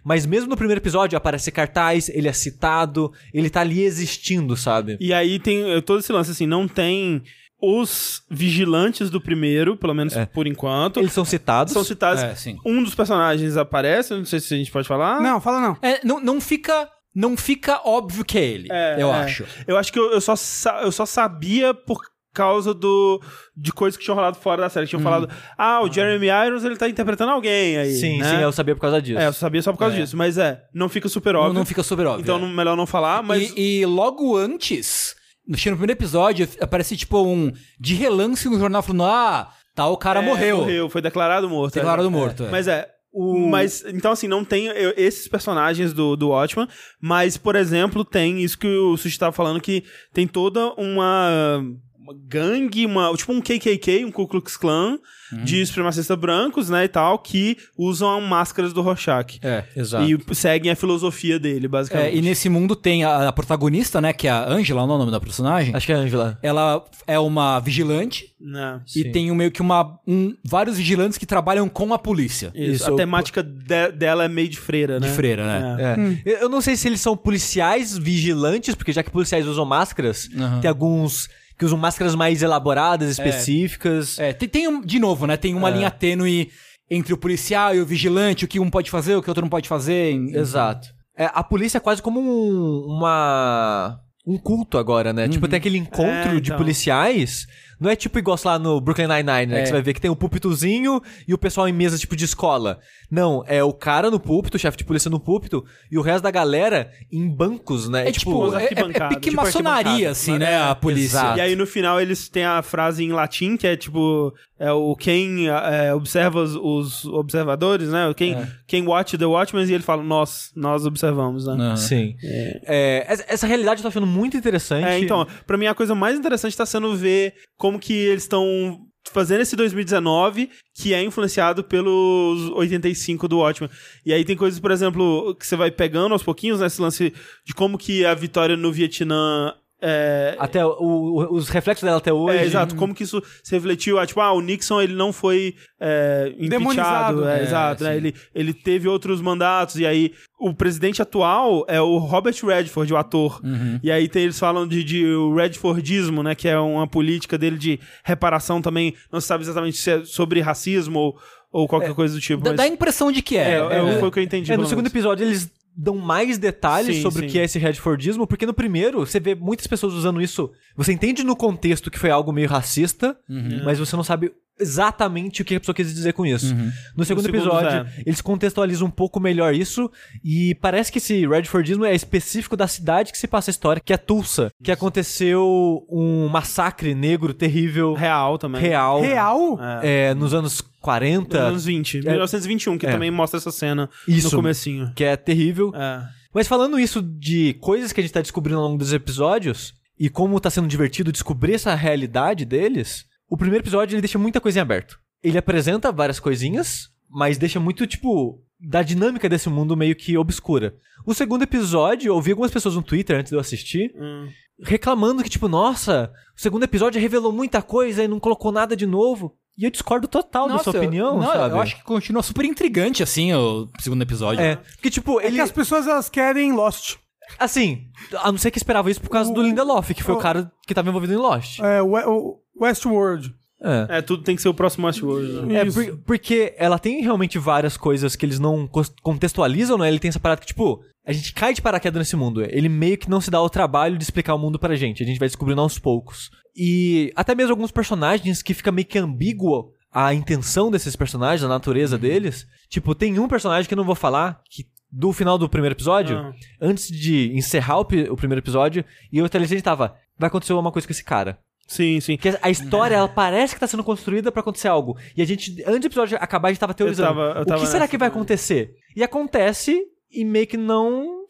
Mas mesmo no primeiro episódio aparece cartaz, ele é citado, ele tá ali existindo, sabe? E aí tem eh, todo esse lance, assim, não tem os vigilantes do primeiro, pelo menos É. por enquanto. Eles são citados. são citados. É, sim. Um dos personagens aparece, não sei se a gente pode falar. Não, fala não. É, não, não fica. Não fica óbvio que é ele, É, eu é. acho. Eu acho que eu, eu só, eu só sabia por causa do de coisas que tinham rolado fora da série. Tinham falado, ah, o Jeremy Irons, ele tá interpretando alguém aí. Sim, né? sim, eu sabia por causa disso. É, eu sabia só por causa disso. Mas é, não fica super Não, óbvio. não fica super óbvio. Então, é. não- melhor não falar, mas... E, e logo antes, no primeiro episódio, aparece tipo um. De relance no jornal falando: ah, tal cara É, morreu. Morreu, foi declarado morto. Declarado é. morto, é. Mas é. O... Mas, então, assim, não tem eu- esses personagens do, do Watchman, mas, por exemplo, tem isso que o Sushi tava falando, que tem toda uma, uma gangue, uma, tipo um KKK, um Ku Klux Klan, Uhum. de supremacistas brancos, né, e tal, que usam máscaras do Rorschach. É. Exato. E seguem a filosofia dele, É, basicamente. e nesse mundo tem a, a protagonista, né? Que é a Angela, não é o nome da personagem. Acho que é a Angela. Ela é uma vigilante Né. e Sim. tem um, meio que uma, um- vários vigilantes que trabalham com a polícia. Isso, Isso, a eu- temática de- dela é meio de freira, né? De freira, né? É. Eu- Eu não sei se eles são policiais vigilantes, porque já que policiais usam máscaras, Aham. tem alguns que usam máscaras mais elaboradas, específicas. É, tem, tem um, de novo, né? Tem uma linha tênue entre o policial e o vigilante, o que um pode fazer, o que o outro não pode fazer. em- Exato. É, a polícia é quase como um, uma um culto agora, né? Tipo, tem aquele encontro É, de então. policiais. Não é tipo igual sei lá no Brooklyn Nine-Nine, né? É. Que você vai ver que tem o púlpitozinho e o pessoal em mesa tipo de escola. Não, é o cara no púlpito, o chefe de polícia no púlpito, e o resto da galera em bancos, né? É tipo, é, é, é tipo maçonaria, assim, né? A polícia. Exato. E aí no final eles têm a frase em latim que é tipo é o quem é, observa os, os observadores, né? Quem quem watch the watchmen e ele fala nós nós observamos, né? Aham. Sim. É, essa, essa realidade eu tô achando muito interessante. É, então, pra mim a coisa mais interessante tá sendo ver como que eles estão fazendo esse 2019 que é influenciado pelos 85 do Watchmen. E aí tem coisas, por exemplo, que você vai pegando aos pouquinhos, né? Esse lance de como que a vitória no Vietnã é, Até o- o- os reflexos dela até hoje. É, exato. Como que isso se refletiu? Ah, tipo, ah, o Nixon ele não foi é, Demonizado. É, É, exato. né? Ele, ele teve outros mandatos. E aí, o presidente atual é o Robert Redford, o ator. E aí tem, eles falam de, de o Redfordismo, né? Que é uma política dele de reparação também. Não se sabe exatamente se é sobre racismo ou, ou qualquer coisa do tipo. Dá, mas- dá a impressão de que é. é, é, É. foi o que eu entendi. É, no segundo episódio eles dão mais detalhes Sim, sobre sim. o que é esse Redfordismo, porque no primeiro você vê muitas pessoas usando isso. Você entende no contexto que foi algo meio racista, Uhum. mas você não sabe exatamente o que a pessoa quis dizer com isso. Uhum. No segundo segundo, episódio, é. eles contextualizam um pouco melhor isso, e parece que esse Redfordismo é específico da cidade que se passa a história, que é Tulsa, que aconteceu um massacre negro terrível, Real também. real, Real? é, nos anos 40, Nos anos 20. 1921, que É. também mostra essa cena Isso. no comecinho. que é terrível. É. Mas falando isso de coisas que a gente tá descobrindo ao longo dos episódios e como tá sendo divertido descobrir essa realidade deles, o primeiro episódio ele deixa muita coisa em aberto. Ele apresenta várias coisinhas, mas deixa muito, tipo, da dinâmica desse mundo meio que obscura. O segundo episódio, eu ouvi algumas pessoas no Twitter antes de eu assistir, Hum. reclamando que, tipo, nossa, o segundo episódio revelou muita coisa e não colocou nada de novo. E eu discordo total da Nossa, sua opinião, não, sabe? Eu acho que continua super intrigante, assim, o segundo episódio. É, porque, tipo, É ele... que as pessoas elas querem Lost. Assim, a não ser que esperava isso por causa do Lindelof, que foi o, o- cara que tava envolvido em Lost. É, o, o Westworld. É. É, tudo tem que ser o próximo Westworld. Né? É, por- porque ela tem realmente várias coisas que eles não contextualizam, né? Ele tem essa parada que, tipo, a gente cai de paraquedas nesse mundo. Ele meio que não se dá o trabalho de explicar o mundo pra gente. A gente vai descobrindo aos poucos. E até mesmo alguns personagens que fica meio que ambíguo a intenção desses personagens, a natureza deles. Tipo, tem um personagem que eu não vou falar, que do final do primeiro episódio, Ah. antes de encerrar o, o primeiro episódio, e eu inteligente tava, vai acontecer uma coisa com esse cara. Sim, sim. Porque a história, ela parece que tá sendo construída pra acontecer algo. E a gente, antes do episódio acabar, a gente tava teorizando. Eu tava- eu o tava que será nessa que vai também. acontecer? E acontece e meio que não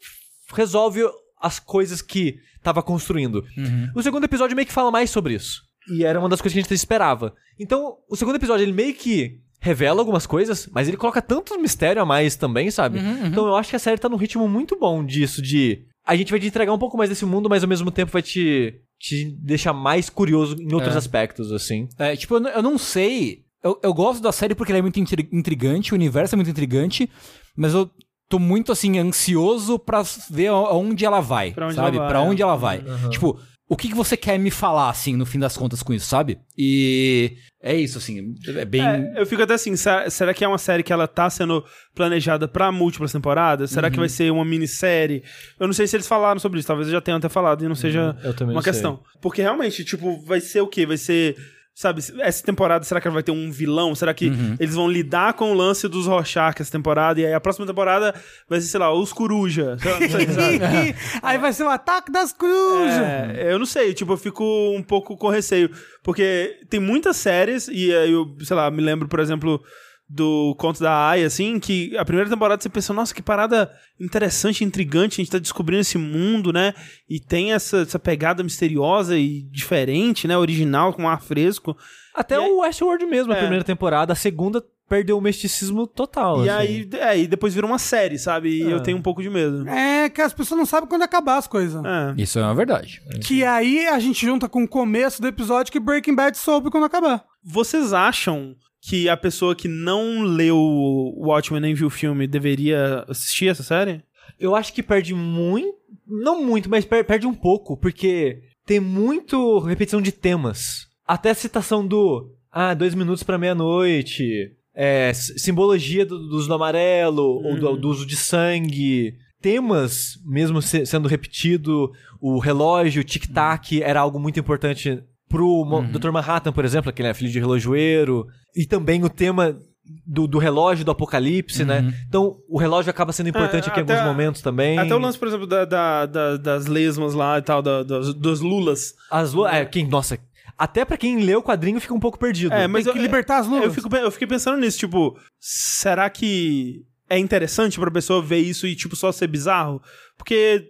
resolve as coisas que tava construindo. O segundo episódio meio que fala mais sobre isso. E era uma das coisas que a gente esperava. Então, o segundo episódio, ele meio que revela algumas coisas, mas ele coloca tanto mistério a mais também, sabe? Então eu acho que a série tá num ritmo muito bom disso, de a gente vai te entregar um pouco mais desse mundo, mas ao mesmo tempo vai te, te deixar mais curioso em outros É. aspectos, assim. É, tipo, eu, não sei. Eu, eu gosto da série porque ela é muito intri- intrigante, o universo é muito intrigante, mas eu tô muito, assim, ansioso pra ver aonde ela vai, Pra onde sabe? ela vai, pra é. onde ela vai. Tipo, o que, que você quer me falar, assim, no fim das contas com isso, sabe? E é isso, assim, é bem... É, eu fico até assim, será, que é uma série que ela tá sendo planejada pra múltiplas temporadas? Será Uhum. que vai ser uma minissérie? Eu não sei se eles falaram sobre isso, talvez eu já tenham até falado e não seja Uhum. também uma sei. questão. Porque realmente, tipo, vai ser o quê? Vai ser. Sabe, essa temporada, será que ela vai ter um vilão? Será que Uhum. eles vão lidar com o lance dos Rorschach essa temporada? E aí a próxima temporada vai ser, sei lá, os Coruja. Sei? Aí vai ser o ataque das corujas. É, eu não sei, tipo, eu fico um pouco com receio. Porque tem muitas séries, e aí eu, sei lá, me lembro, por exemplo, do Conto da Aya, assim, que a primeira temporada você pensa, nossa, que parada interessante, intrigante, a gente tá descobrindo esse mundo, né? E tem essa, essa pegada misteriosa e diferente, né? Original, com ar fresco. Até E o Westworld mesmo, a É. primeira temporada, a segunda perdeu o misticismo total. E assim. aí, é, e depois vira uma série, sabe? E eu tenho um pouco de medo. É que as pessoas não sabem quando acabar as coisas. É. Isso é uma verdade. Que aí a gente junta com o começo do episódio que Breaking Bad soube quando acabar. Vocês acham que a pessoa que não leu o Watchmen nem viu o filme deveria assistir essa série? Eu acho que perde muito. Não muito, mas per- perde um pouco, porque tem muito repetição de temas. Até a citação do. Ah, dois minutos pra meia-noite. É, simbologia do, do uso do amarelo, ou do, do uso de sangue. Temas mesmo se- sendo repetido. O relógio, o tic-tac, era algo muito importante pro Mo- Dr. Manhattan, por exemplo, que ele é filho de relojoeiro. E também o tema do, do relógio do apocalipse, né? Então, o relógio acaba sendo importante É, aqui em alguns momentos também. Até o lance, por exemplo, da, da- da- das lesmas lá e tal, da- das, dos lulas. As lu- é, quem, nossa, até pra quem lê o quadrinho fica um pouco perdido. É, mas Tem que eu- libertar as lulas. Eu, fico, eu fiquei pensando nisso, tipo, será que é interessante pra pessoa ver isso e, tipo, só ser bizarro? Porque, é,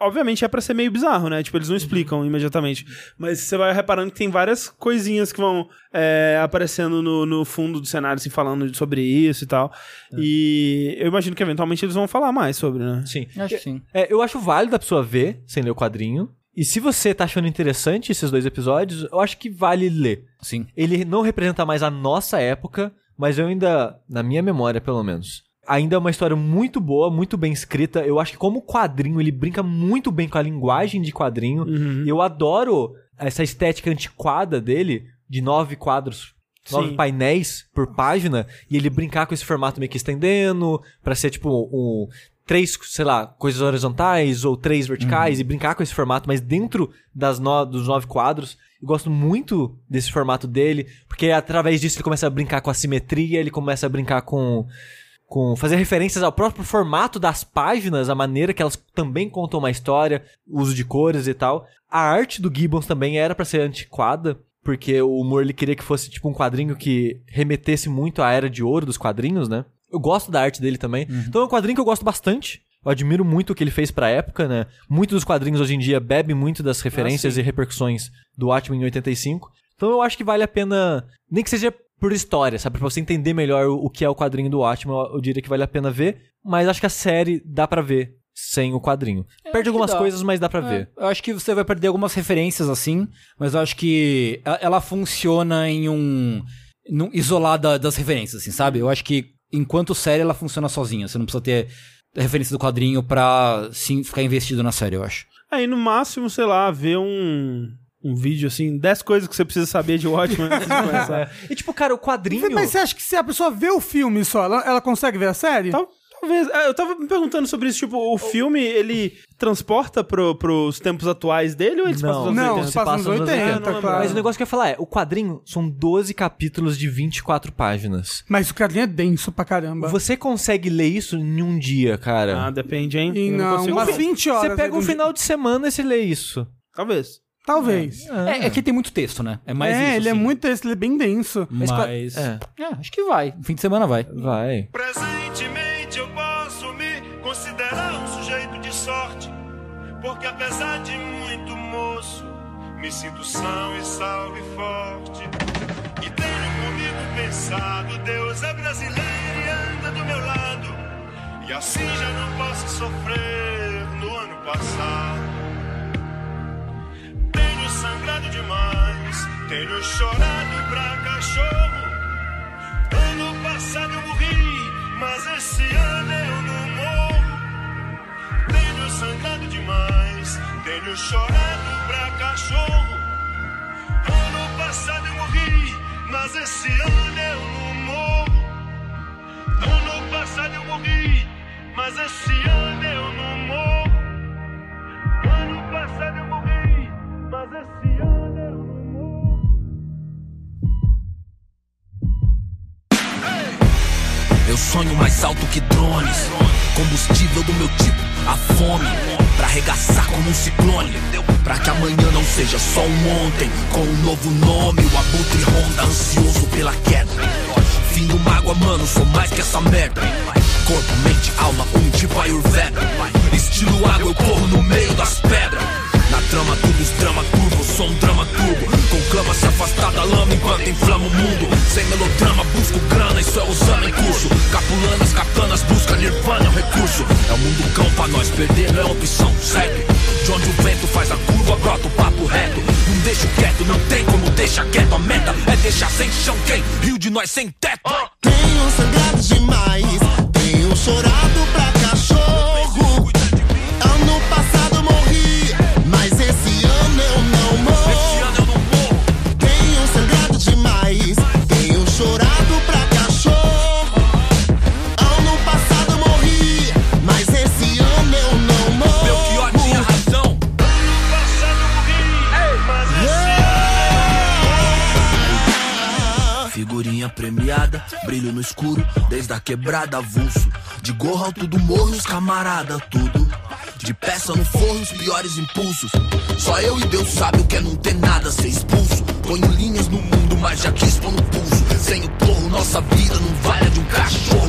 obviamente, é pra ser meio bizarro, né? Tipo, eles não explicam imediatamente. Mas você vai reparando que tem várias coisinhas que vão é, aparecendo no, no fundo do cenário, assim, falando sobre isso e tal. E eu imagino que, eventualmente, eles vão falar mais sobre, né? Sim. Acho que sim. É, eu acho válido a pessoa ver sem ler o quadrinho. E se você tá achando interessante esses dois episódios, eu acho que vale ler. Sim. Ele não representa mais a nossa época, mas eu ainda, na minha memória pelo menos, ainda é uma história muito boa, muito bem escrita. Eu acho que como quadrinho, ele brinca muito bem com a linguagem de quadrinho. Eu adoro essa estética antiquada dele, de nove quadros, nove Sim. painéis por página, e ele brincar com esse formato meio que estendendo, pra ser tipo um três, sei lá, coisas horizontais ou três verticais e brincar com esse formato, mas dentro das no- dos nove quadros. Eu gosto muito desse formato dele, porque através disso ele começa a brincar com a simetria, ele começa a brincar com com fazer referências ao próprio formato das páginas, a maneira que elas também contam uma história, o uso de cores e tal. A arte do Gibbons também era pra ser antiquada, porque o Moore ele queria que fosse tipo um quadrinho que remetesse muito à era de ouro dos quadrinhos, né? Eu gosto da arte dele também. Então é um quadrinho que eu gosto bastante. Eu admiro muito o que ele fez pra época, né? Muitos dos quadrinhos hoje em dia bebem muito das referências e repercussões do Watchmen em 85. Então eu acho que vale a pena, nem que seja por história, sabe? Pra você entender melhor o, o que é o quadrinho do Watchmen, eu, eu diria que vale a pena ver. Mas acho que a série dá pra ver sem o quadrinho. acho Perde algumas coisas, mas dá pra ver. É, eu acho que você vai perder algumas referências assim, mas eu acho que ela, ela funciona em um. Num, isolada das referências, assim, sabe? Eu acho que enquanto série ela funciona sozinha. Você não precisa ter referência do quadrinho pra sim, ficar investido na série, eu acho. Aí, no máximo, sei lá, ver um, um vídeo, assim, 10 coisas que você precisa saber de Watchmen antes de começar. E tipo, cara, o quadrinho. Mas você acha que se a pessoa vê o filme só, ela, ela consegue ver a série? Tal- Talvez. é, Eu tava me perguntando sobre isso, tipo, o filme, ele transporta pro, pros tempos atuais dele ou ele se passa nos anos Não, 80? se passa nos passa nos 80, 80, não claro. Mas o negócio que eu ia falar é, o quadrinho são 12 capítulos de 24 páginas. Mas o quadrinho é denso pra caramba. Você consegue ler isso em um dia, cara. Ah, depende, hein? E não, consigo- umas 20 horas. Você pega um final de semana e você lê isso. Talvez. Talvez. É, é que tem muito texto, né? É mais é, isso. ele é assim. muito esse, ele é bem denso. Mas. É. É, acho que vai. Fim de semana vai. Vai. Presentemente eu posso me considerar um sujeito de sorte, porque apesar de muito moço, me sinto são e salvo e forte. E tenho comigo pensado, Deus é brasileiro e anda do meu lado, e assim já não posso sofrer no ano passado. Tenho sangrado demais, tenho chorado pra cachorro. Ano passado eu morri, mas esse ano eu não morro. Tenho sangrado demais, tenho chorado pra cachorro. Ano passado eu morri, mas esse ano eu não morro. Ano passado eu morri, mas esse ano eu não morro. Ano passado eu mas esse ano eu não morro. Eu sonho mais alto que drones. Combustível do meu tipo, a fome. Pra arregaçar como um ciclone. Pra que amanhã não seja só um ontem. Com um novo nome, o abutre ronda, ansioso pela queda. Fim do mágoa, mano, sou mais que essa merda. Corpo, mente, alma, um tipo Ayurveda. Estilo água, eu corro no meio das pedras. Trama, tudo drama turbo, sou um drama turbo. Conclama se afastar da lama enquanto inflama o mundo. Sem melodrama, busco grana, isso é usando em curso. Capulanas, katanas, busca nirvana, é um recurso. É o mundo cão pra nós, perder não é opção, segue. De onde o vento faz a curva, brota o papo reto. Não deixo quieto, não tem como deixar quieto. A meta é deixar sem chão quem? Rio de nós sem teto. Tenho sangrado demais, tenho chorado pra cachorro. Figurinha premiada, brilho no escuro, desde a quebrada avulso. De gorro alto do morro, os camarada, tudo. De peça no forno, os piores impulsos. Só eu e Deus sabe o que é não ter nada, ser expulso. Ponho linhas no mundo, mas já quis pôr no pulso. Sem o porro, nossa vida não vale de um cachorro.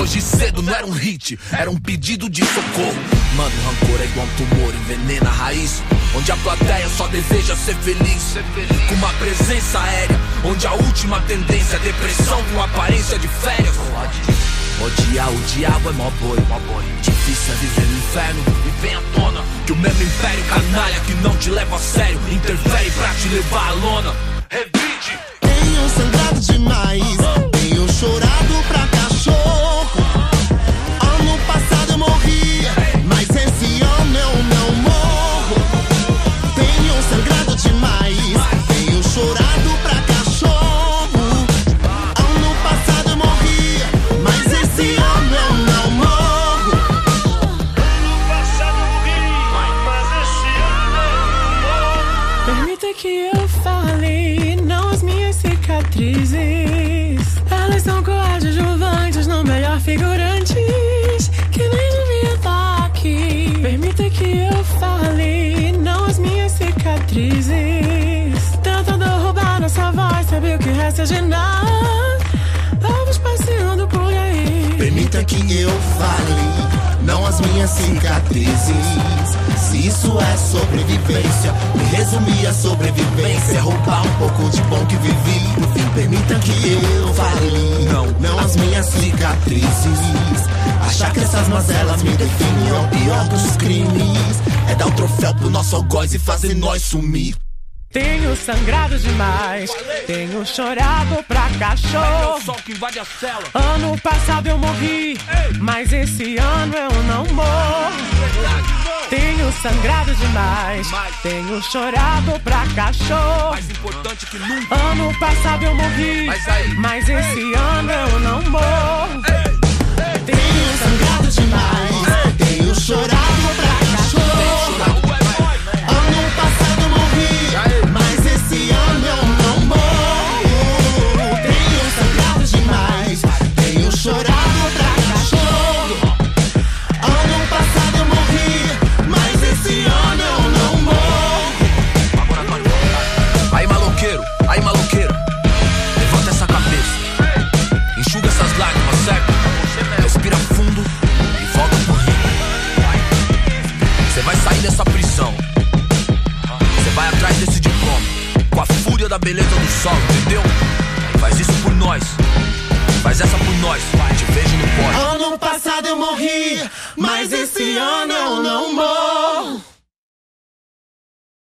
Hoje cedo não era um hit, era um pedido de socorro. Mano, rancor é igual um tumor, envenena a raiz. Onde a plateia só deseja ser feliz. Com uma presença aérea, onde a última tendência é depressão com aparência de férias. Odiar o diabo é mó boi. Difícil é viver no inferno e vem à tona que o mesmo império canalha que não te leva a sério interfere pra te levar à lona. Revide. Tenho sangrado demais, tenho chorado pra cicatrizes. Se isso é sobrevivência, me resumir a sobrevivência. É roubar um pouco de bom que vivi. No fim, permita que eu fale, não, não as minhas cicatrizes. Achar que essas mazelas me definem é o pior dos crimes. É dar o troféu pro nosso algoz e fazer nós sumir. Tenho sangrado demais, tenho chorado pra cachorro. Sol que invade a cela. Ano passado eu morri, mas esse ano eu não morro. Tenho sangrado demais, tenho chorado pra cachorro. Mais importante que nunca. Ano passado eu morri, mas esse ano eu não morro. Tenho sangrado demais, tenho chorado beleza do sol, entendeu? Faz isso por nós. Faz essa por nós, te vejo no pódio. Ano passado eu morri, mas esse ano eu não morro.